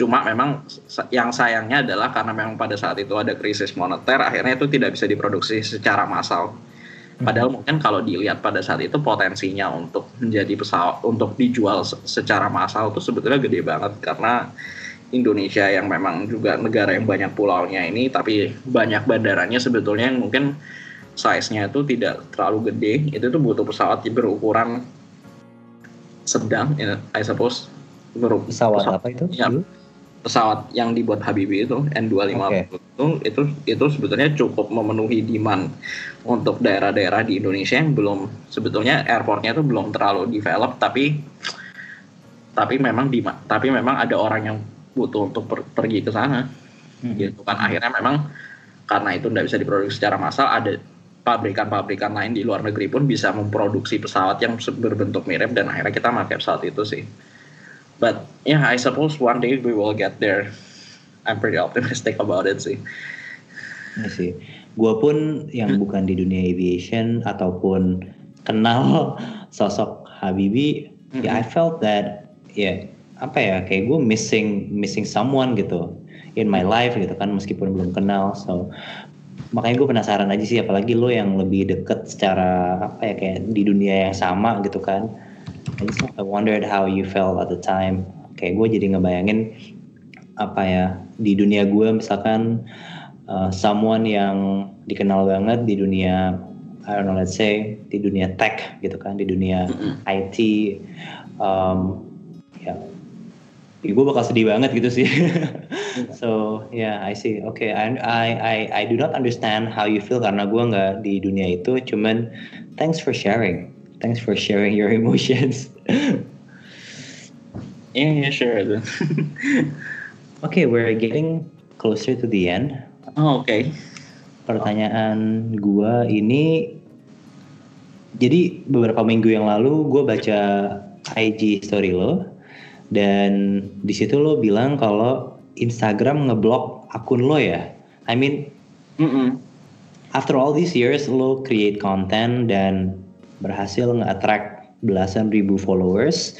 Cuma memang yang sayangnya adalah karena memang pada saat itu ada krisis moneter, akhirnya itu tidak bisa diproduksi secara massal. Padahal mungkin kalau dilihat pada saat itu potensinya untuk menjadi pesawat untuk dijual secara massal itu sebetulnya gede banget. Karena Indonesia yang memang juga negara yang banyak pulaunya ini tapi banyak bandaranya sebetulnya yang mungkin size-nya itu tidak terlalu gede itu tuh butuh pesawat berukuran sedang ya, I suppose. Berukuran pesawat, pesawat apa itu? Ya, pesawat yang dibuat Habibie itu N250 okay. itu itu itu sebetulnya cukup memenuhi demand untuk daerah-daerah di Indonesia yang belum sebetulnya airportnya itu belum terlalu develop tapi tapi memang di tapi memang ada orang yang butuh untuk per, pergi ke sana hmm. gitu kan akhirnya memang karena itu tidak bisa diproduksi secara massal ada pabrikan-pabrikan lain di luar negeri pun bisa memproduksi pesawat yang berbentuk mirip dan akhirnya kita pakai pesawat itu sih but yeah I suppose one day we will get there I'm pretty optimistic about it sih sih gue pun yang hmm. bukan di dunia aviation ataupun kenal sosok Habibie mm-hmm. ya I felt that ya yeah, apa ya kayak gue missing missing someone gitu in my life gitu kan meskipun belum kenal so makanya gue penasaran aja sih apalagi lo yang lebih deket secara apa ya kayak di dunia yang sama gitu kan I wondered how you felt at the time. Kayak gue jadi ngebayangin apa ya di dunia gue misalkan uh, someone yang dikenal banget di dunia I don't know let's say di dunia tech gitu kan di dunia IT um, ya. Ya gue bakal sedih banget gitu sih. So yeah I see. Okay I, I I I do not understand how you feel karena gue nggak di dunia itu. Cuman thanks for sharing Thanks for sharing your emotions. Yeah, yeah, sure. okay, we're getting closer to the end. Oh, oke. Okay. Pertanyaan gua ini jadi beberapa minggu yang lalu gue baca IG story lo dan di situ lo bilang kalau Instagram ngeblok akun lo ya. I mean, mm -mm. after all these years lo create content dan berhasil nge-attract belasan ribu followers.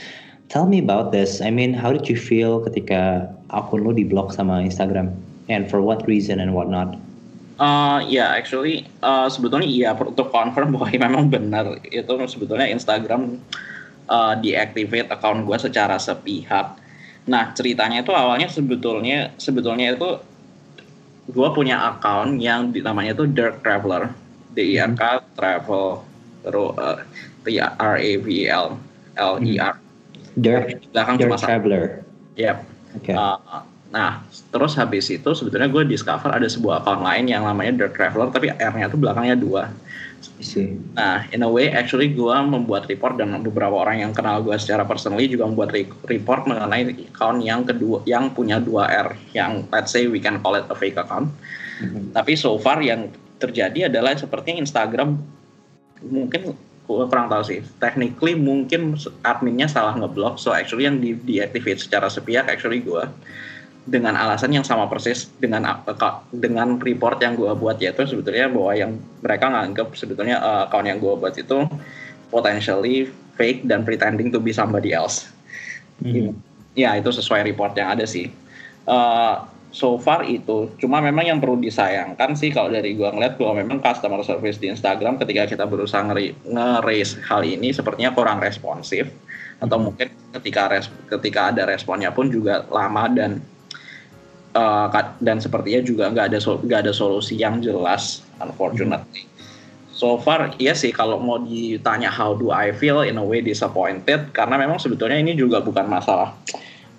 Tell me about this. I mean, how did you feel ketika akun lo diblok sama Instagram? And for what reason and what not? Uh, ya, yeah, actually, uh, sebetulnya iya untuk confirm bahwa memang benar itu sebetulnya Instagram uh, deactivate account gue secara sepihak. Nah ceritanya itu awalnya sebetulnya sebetulnya itu gue punya account yang namanya itu Dirk Traveler, D I R K. Travel, terus uh, T R A V e L L E R. Dirk, belakang Dirk Traveler. Yep. Okay. Uh, Nah, terus habis itu sebetulnya gue discover ada sebuah account lain yang namanya Dirt Traveler, tapi R-nya tuh belakangnya dua. Nah, in a way, actually gue membuat report dan beberapa orang yang kenal gue secara personally juga membuat report mengenai account yang kedua, yang punya dua R, yang let's say we can call it a fake account. Mm-hmm. Tapi so far yang terjadi adalah sepertinya Instagram mungkin gue kurang tahu sih. Technically mungkin adminnya salah ngeblok, so actually yang di deactivate secara sepihak actually gue dengan alasan yang sama persis dengan dengan report yang gue buat yaitu sebetulnya bahwa yang mereka nganggap sebetulnya uh, account yang gue buat itu potentially fake dan pretending to be somebody else. Mm-hmm. Ya itu sesuai report yang ada sih. Uh, so far itu cuma memang yang perlu disayangkan sih kalau dari gue ngeliat bahwa memang customer service di Instagram ketika kita berusaha nge-raise hal ini sepertinya kurang responsif atau mm-hmm. mungkin ketika res ketika ada responnya pun juga lama dan uh, dan sepertinya juga nggak ada nggak ada solusi yang jelas unfortunately so far iya sih kalau mau ditanya how do I feel in a way disappointed karena memang sebetulnya ini juga bukan masalah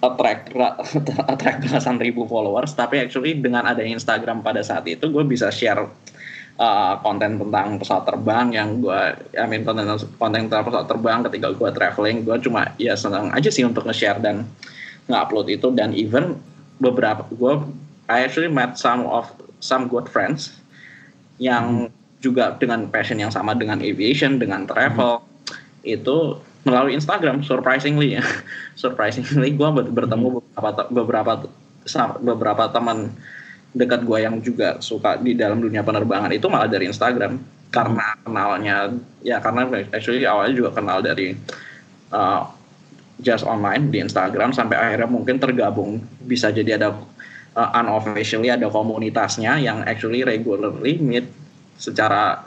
attract attract belasan ribu followers tapi actually dengan ada Instagram pada saat itu gue bisa share uh, konten tentang pesawat terbang yang gue I mean konten konten tentang pesawat terbang ketika gue traveling gue cuma ya senang aja sih untuk nge-share dan nge-upload itu dan even beberapa gue I actually met some of some good friends yang hmm. juga dengan passion yang sama dengan aviation dengan travel hmm. itu melalui Instagram surprisingly ya surprisingly gue bertemu hmm. beberapa beberapa beberapa teman dekat gue yang juga suka di dalam dunia penerbangan itu malah dari Instagram karena hmm. kenalnya ya karena actually awalnya juga kenal dari uh, just online di Instagram sampai akhirnya mungkin tergabung bisa jadi ada uh, unofficially ada komunitasnya yang actually regularly meet secara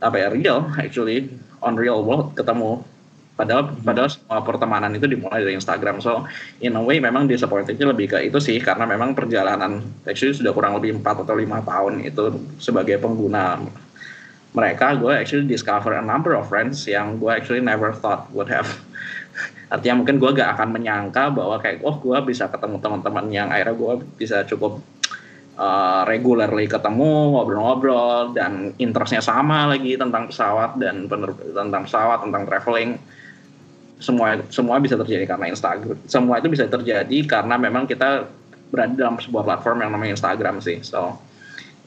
apa ya real actually on real world ketemu padahal padahal semua pertemanan itu dimulai dari Instagram. So in a way memang disappointednya lebih ke itu sih karena memang perjalanan actually sudah kurang lebih 4 atau lima tahun itu sebagai pengguna mereka. Gue actually discover a number of friends yang gue actually never thought would have. Artinya mungkin gue gak akan menyangka bahwa kayak oh gue bisa ketemu teman-teman yang akhirnya gue bisa cukup uh, regularly ketemu ngobrol-ngobrol dan interestnya sama lagi tentang pesawat dan tentang pesawat tentang traveling semua semua bisa terjadi karena Instagram. Semua itu bisa terjadi karena memang kita berada dalam sebuah platform yang namanya Instagram sih. So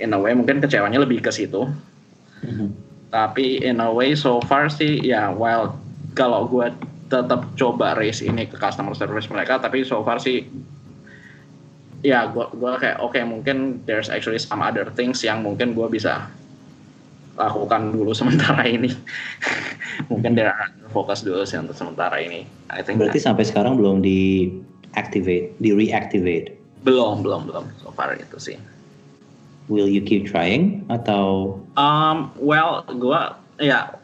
in a way mungkin kecewanya lebih ke situ. Mm-hmm. tapi in a way so far sih ya well kalau gue tetap coba raise ini ke customer service mereka tapi so far sih ya gue gua kayak oke okay, mungkin there's actually some other things yang mungkin gue bisa lakukan dulu sementara ini. Mungkin dia fokus dulu sih untuk sementara ini. I think berarti that. sampai sekarang belum di activate di reactivate belum belum belum. So far itu sih. Will you keep trying? Atau um well gue ya.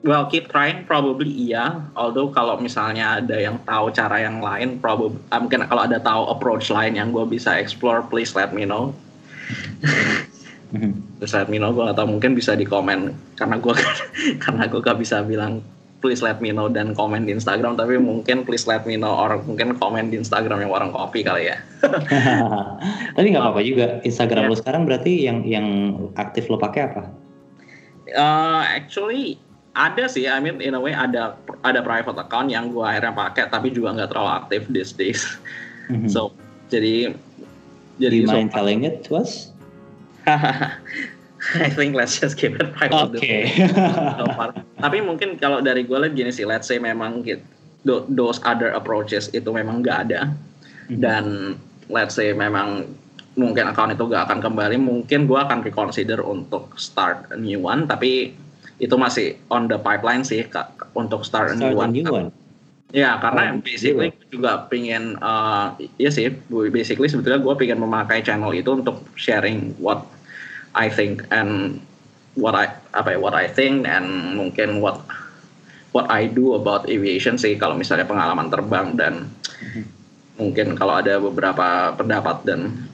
Well keep trying probably iya. Although kalau misalnya ada yang tahu cara yang lain probably mungkin kalau ada tahu approach lain yang gue bisa explore please let me know please let me know gue atau mungkin bisa di komen karena gue karena gue gak bisa bilang please let me know dan komen di Instagram tapi mungkin please let me know or mungkin komen di Instagram yang warung kopi kali ya tapi nggak apa-apa juga Instagram yeah. lo sekarang berarti yang yang aktif lo pakai apa uh, actually ada sih, I mean in a way ada ada private account yang gue akhirnya pakai tapi juga nggak terlalu aktif these days. Mm-hmm. So jadi jadi. Do you mind so, telling it to us? I think let's just keep it private. Oke. Okay. so Tapi mungkin kalau dari gue lihat gini sih, let's say memang gitu, those other approaches itu memang nggak ada mm-hmm. dan let's say memang mungkin account itu gak akan kembali, mungkin gue akan reconsider untuk start a new one. Tapi itu masih on the pipeline sih untuk start, start a new one. A new one. Ya karena oh, basically gue juga pingin uh, ya sih basically sebetulnya gue pengen memakai channel itu untuk sharing what I think and what I apa ya what I think and mungkin what what I do about aviation sih kalau misalnya pengalaman terbang dan mm-hmm. mungkin kalau ada beberapa pendapat dan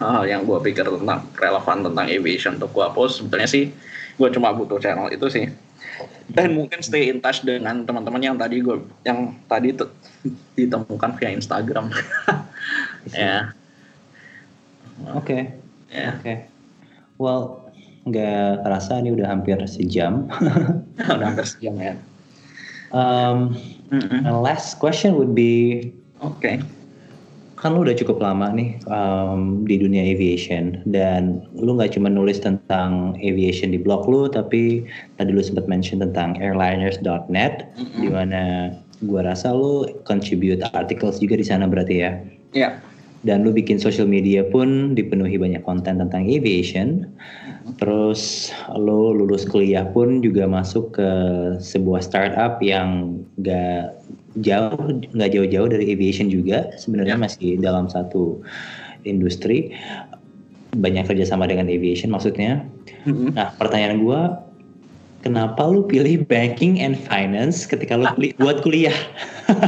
hal yang gue pikir tentang relevan tentang aviation untuk gue post sebetulnya sih gue cuma butuh channel itu sih dan mungkin stay in touch dengan teman-teman yang tadi gue yang tadi ditemukan via Instagram. Ya. Oke. Ya. oke. Well nggak terasa ini udah hampir sejam. Udah hampir sejam ya. Um, mm -mm. last question would be oke. okay kan lu udah cukup lama nih um, di dunia aviation dan lu nggak cuma nulis tentang aviation di blog lu tapi tadi lu sempat mention tentang airliners.net mm-hmm. di mana gua rasa lu contribute articles juga di sana berarti ya. Iya. Yeah. Dan lu bikin social media pun dipenuhi banyak konten tentang aviation. Terus lu lulus kuliah pun juga masuk ke sebuah startup yang gak jauh nggak jauh-jauh dari aviation juga sebenarnya ya. masih dalam satu industri banyak kerjasama dengan aviation maksudnya. Mm-hmm. Nah pertanyaan gue, kenapa lu pilih banking and finance ketika lu kuli- buat kuliah?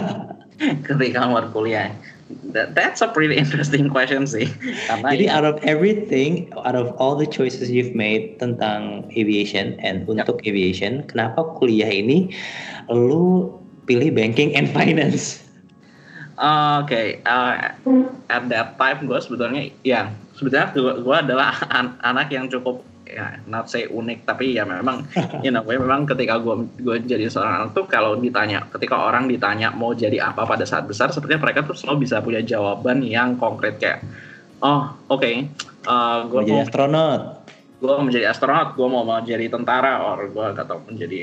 ketika buat kuliah. That, that's a pretty interesting question sih. Karena Jadi ya, out of everything, out of all the choices you've made tentang aviation and untuk aviation, kenapa kuliah ini lu pilih banking and finance? Uh, Oke, okay. uh, at that time gue sebetulnya ya sebetulnya gue adalah an anak yang cukup ya not say unik tapi ya memang you know gue memang ketika gue gue jadi seorang anak tuh kalau ditanya ketika orang ditanya mau jadi apa pada saat besar sepertinya mereka tuh selalu bisa punya jawaban yang konkret kayak oh oke okay, uh, gue mau jadi astronot gue mau menjadi astronot gue mau menjadi tentara or gue atau menjadi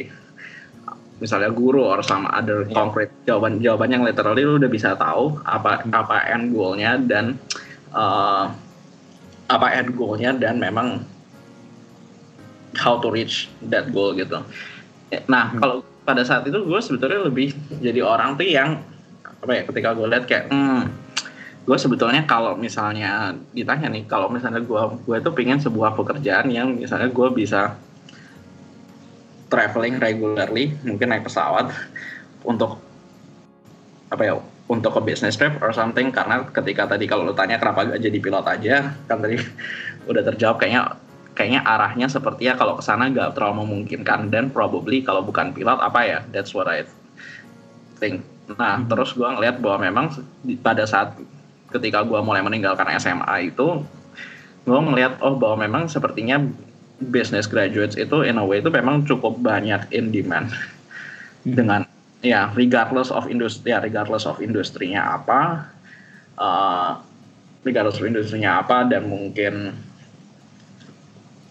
misalnya guru or sama other yeah. concrete jawaban jawaban yang literally lu udah bisa tahu apa hmm. apa end goalnya dan uh, apa end goalnya dan memang how to reach that goal gitu. Nah hmm. kalau pada saat itu gue sebetulnya lebih jadi orang tuh yang apa ya ketika gue lihat kayak hmm, gue sebetulnya kalau misalnya ditanya nih kalau misalnya gue gue tuh pengen sebuah pekerjaan yang misalnya gue bisa traveling regularly mungkin naik pesawat untuk apa ya untuk ke business trip or something karena ketika tadi kalau lu tanya kenapa gak jadi pilot aja kan tadi udah terjawab kayaknya kayaknya arahnya seperti ya kalau ke sana gak terlalu memungkinkan dan probably kalau bukan pilot apa ya that's what I think nah hmm. terus gue ngeliat bahwa memang pada saat ketika gue mulai meninggalkan SMA itu gue ngeliat oh bahwa memang sepertinya business graduates itu in a way itu memang cukup banyak in demand hmm. dengan ya regardless of industri ya regardless of industrinya apa uh, regardless of industrinya apa dan mungkin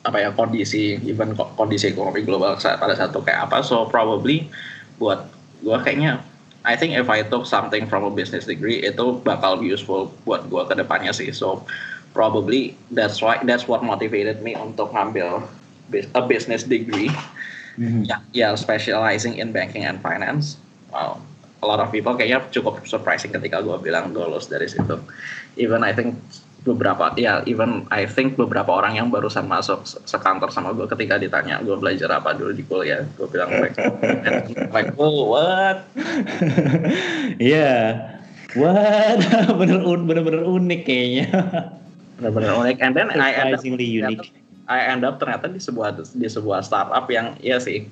apa ya kondisi even kondisi ekonomi global pada satu kayak apa so probably buat gue kayaknya I think if I took something from a business degree itu bakal useful buat gue ke depannya sih so probably that's why that's what motivated me untuk ngambil a business degree. Mm-hmm. ya yeah, specializing in banking and finance. Wow a lot of people kayaknya cukup surprising ketika gue bilang gue lulus dari situ. Even I think beberapa ya even I think beberapa orang yang barusan masuk sekantor sama gue ketika ditanya gue belajar apa dulu di kuliah? Gue bilang like, like oh what? Yeah what? Bener bener bener unik kayaknya benar-benar unik and then I end up unique. I end up ternyata di sebuah di sebuah startup yang ya sih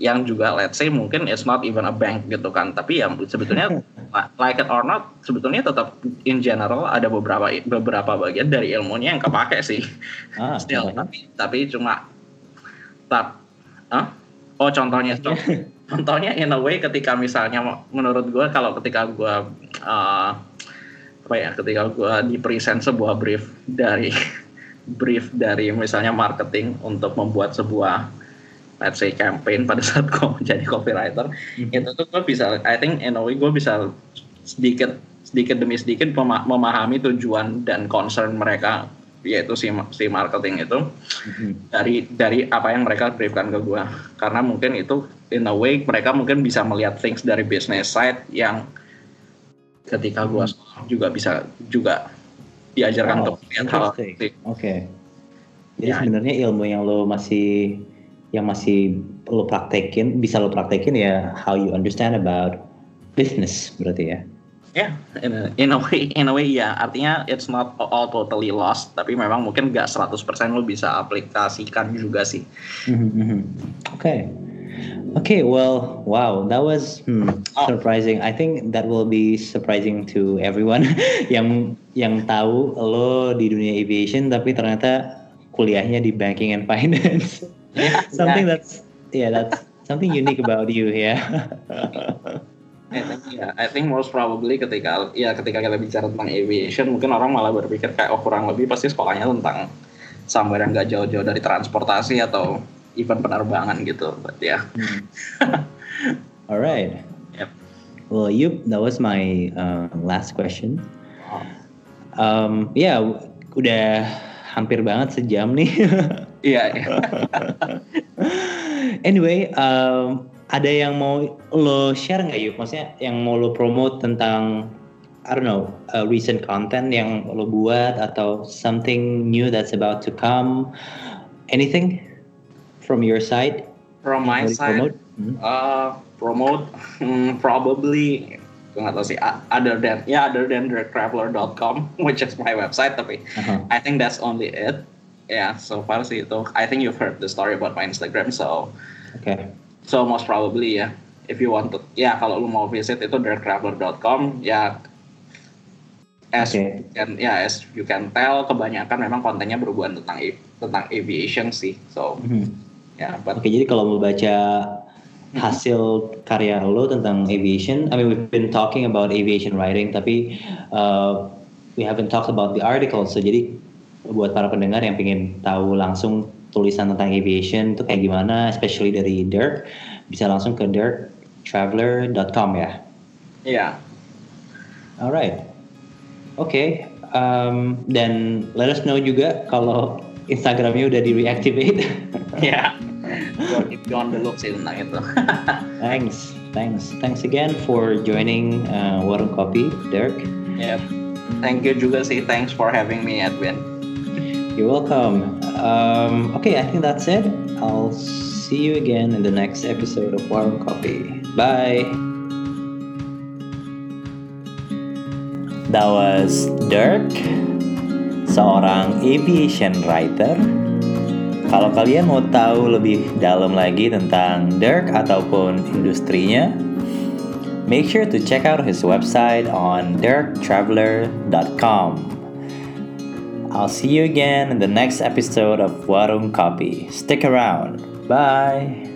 yang juga let's say mungkin it's not even a bank gitu kan. Tapi ya sebetulnya like it or not sebetulnya tetap in general ada beberapa beberapa bagian dari ilmunya yang kepake sih. Ah, still. tapi tapi cuma tap huh? oh contohnya contohnya in a way ketika misalnya menurut gue kalau ketika gue uh, apa ya ketika gue di present sebuah brief dari brief dari misalnya marketing untuk membuat sebuah let's say campaign pada saat gue menjadi copywriter mm-hmm. itu tuh gue bisa I think in a way gue bisa sedikit sedikit demi sedikit memahami tujuan dan concern mereka yaitu si si marketing itu mm-hmm. dari dari apa yang mereka briefkan ke gue karena mungkin itu in a way mereka mungkin bisa melihat things dari business side yang ketika gue mm-hmm. juga bisa juga diajarkan wow, untuk melihat hal Oke. Okay. Jadi ya. sebenarnya ilmu yang lo masih yang masih lo praktekin bisa lo praktekin ya how you understand about business berarti ya. Ya, yeah, in, a, in a way, in a way ya. Artinya it's not all totally lost, tapi memang mungkin nggak 100% lo bisa aplikasikan juga sih. Mm-hmm, mm-hmm. Oke. Okay. Okay, well, wow, that was hmm, oh. surprising. I think that will be surprising to everyone yang yang tahu lo di dunia aviation, tapi ternyata kuliahnya di banking and finance. Yeah, something yeah. that's yeah, that's something unique about you, yeah. I think, ya, I think most probably ketika ya ketika kita bicara tentang aviation mungkin orang malah berpikir kayak oh kurang lebih pasti sekolahnya tentang somewhere yang gak jauh-jauh dari transportasi atau event penerbangan gitu, but ya. Hmm. Alright. Yep. Well, Yup, that was my uh, last question. Um, ya, yeah, udah hampir banget sejam nih. Iya. yeah, anyway, um, ada yang mau lo share nggak yuk? Maksudnya yang mau lo promote tentang I don't know uh, recent content yang lo buat atau something new that's about to come? Anything from your side? From my side, promote? Hmm? Uh, promote hmm, probably gue nggak tahu sih other than ya yeah, other than directtraveler.com which is my website tapi uh-huh. I think that's only it ya yeah, so far sih itu I think you've heard the story about my Instagram so okay So most probably ya, if you want to, ya kalau lu mau visit itu directtraveler.com ya as okay. you can ya as you can tell kebanyakan memang kontennya berhubungan tentang tentang aviation sih so mm-hmm. Ya oke okay, jadi kalau mau baca hasil karya lo tentang aviation I mean we've been talking about aviation writing tapi uh, we haven't talked about the article so jadi buat para pendengar yang ingin tahu langsung tulisan tentang aviation itu kayak gimana, especially dari Dirk, bisa langsung ke dirktraveler.com ya. Iya. Yeah. Alright. Oke. Okay. Um, dan let us know juga kalau Instagramnya udah di reactivate. Ya. yeah. Keep you on the look sih tentang itu. thanks, thanks, thanks again for joining uh, Warung Kopi, Dirk. Yep. Thank you juga sih. Thanks for having me, Edwin. You're welcome. Um, okay, I think that's it. I'll see you again in the next episode of Warm Coffee. Bye. That was Dirk, seorang aviation writer. Kalau kalian mau tahu lebih dalam lagi tentang Dirk ataupun industrinya, make sure to check out his website on dirktraveler.com. I'll see you again in the next episode of Warung Copy. Stick around. Bye.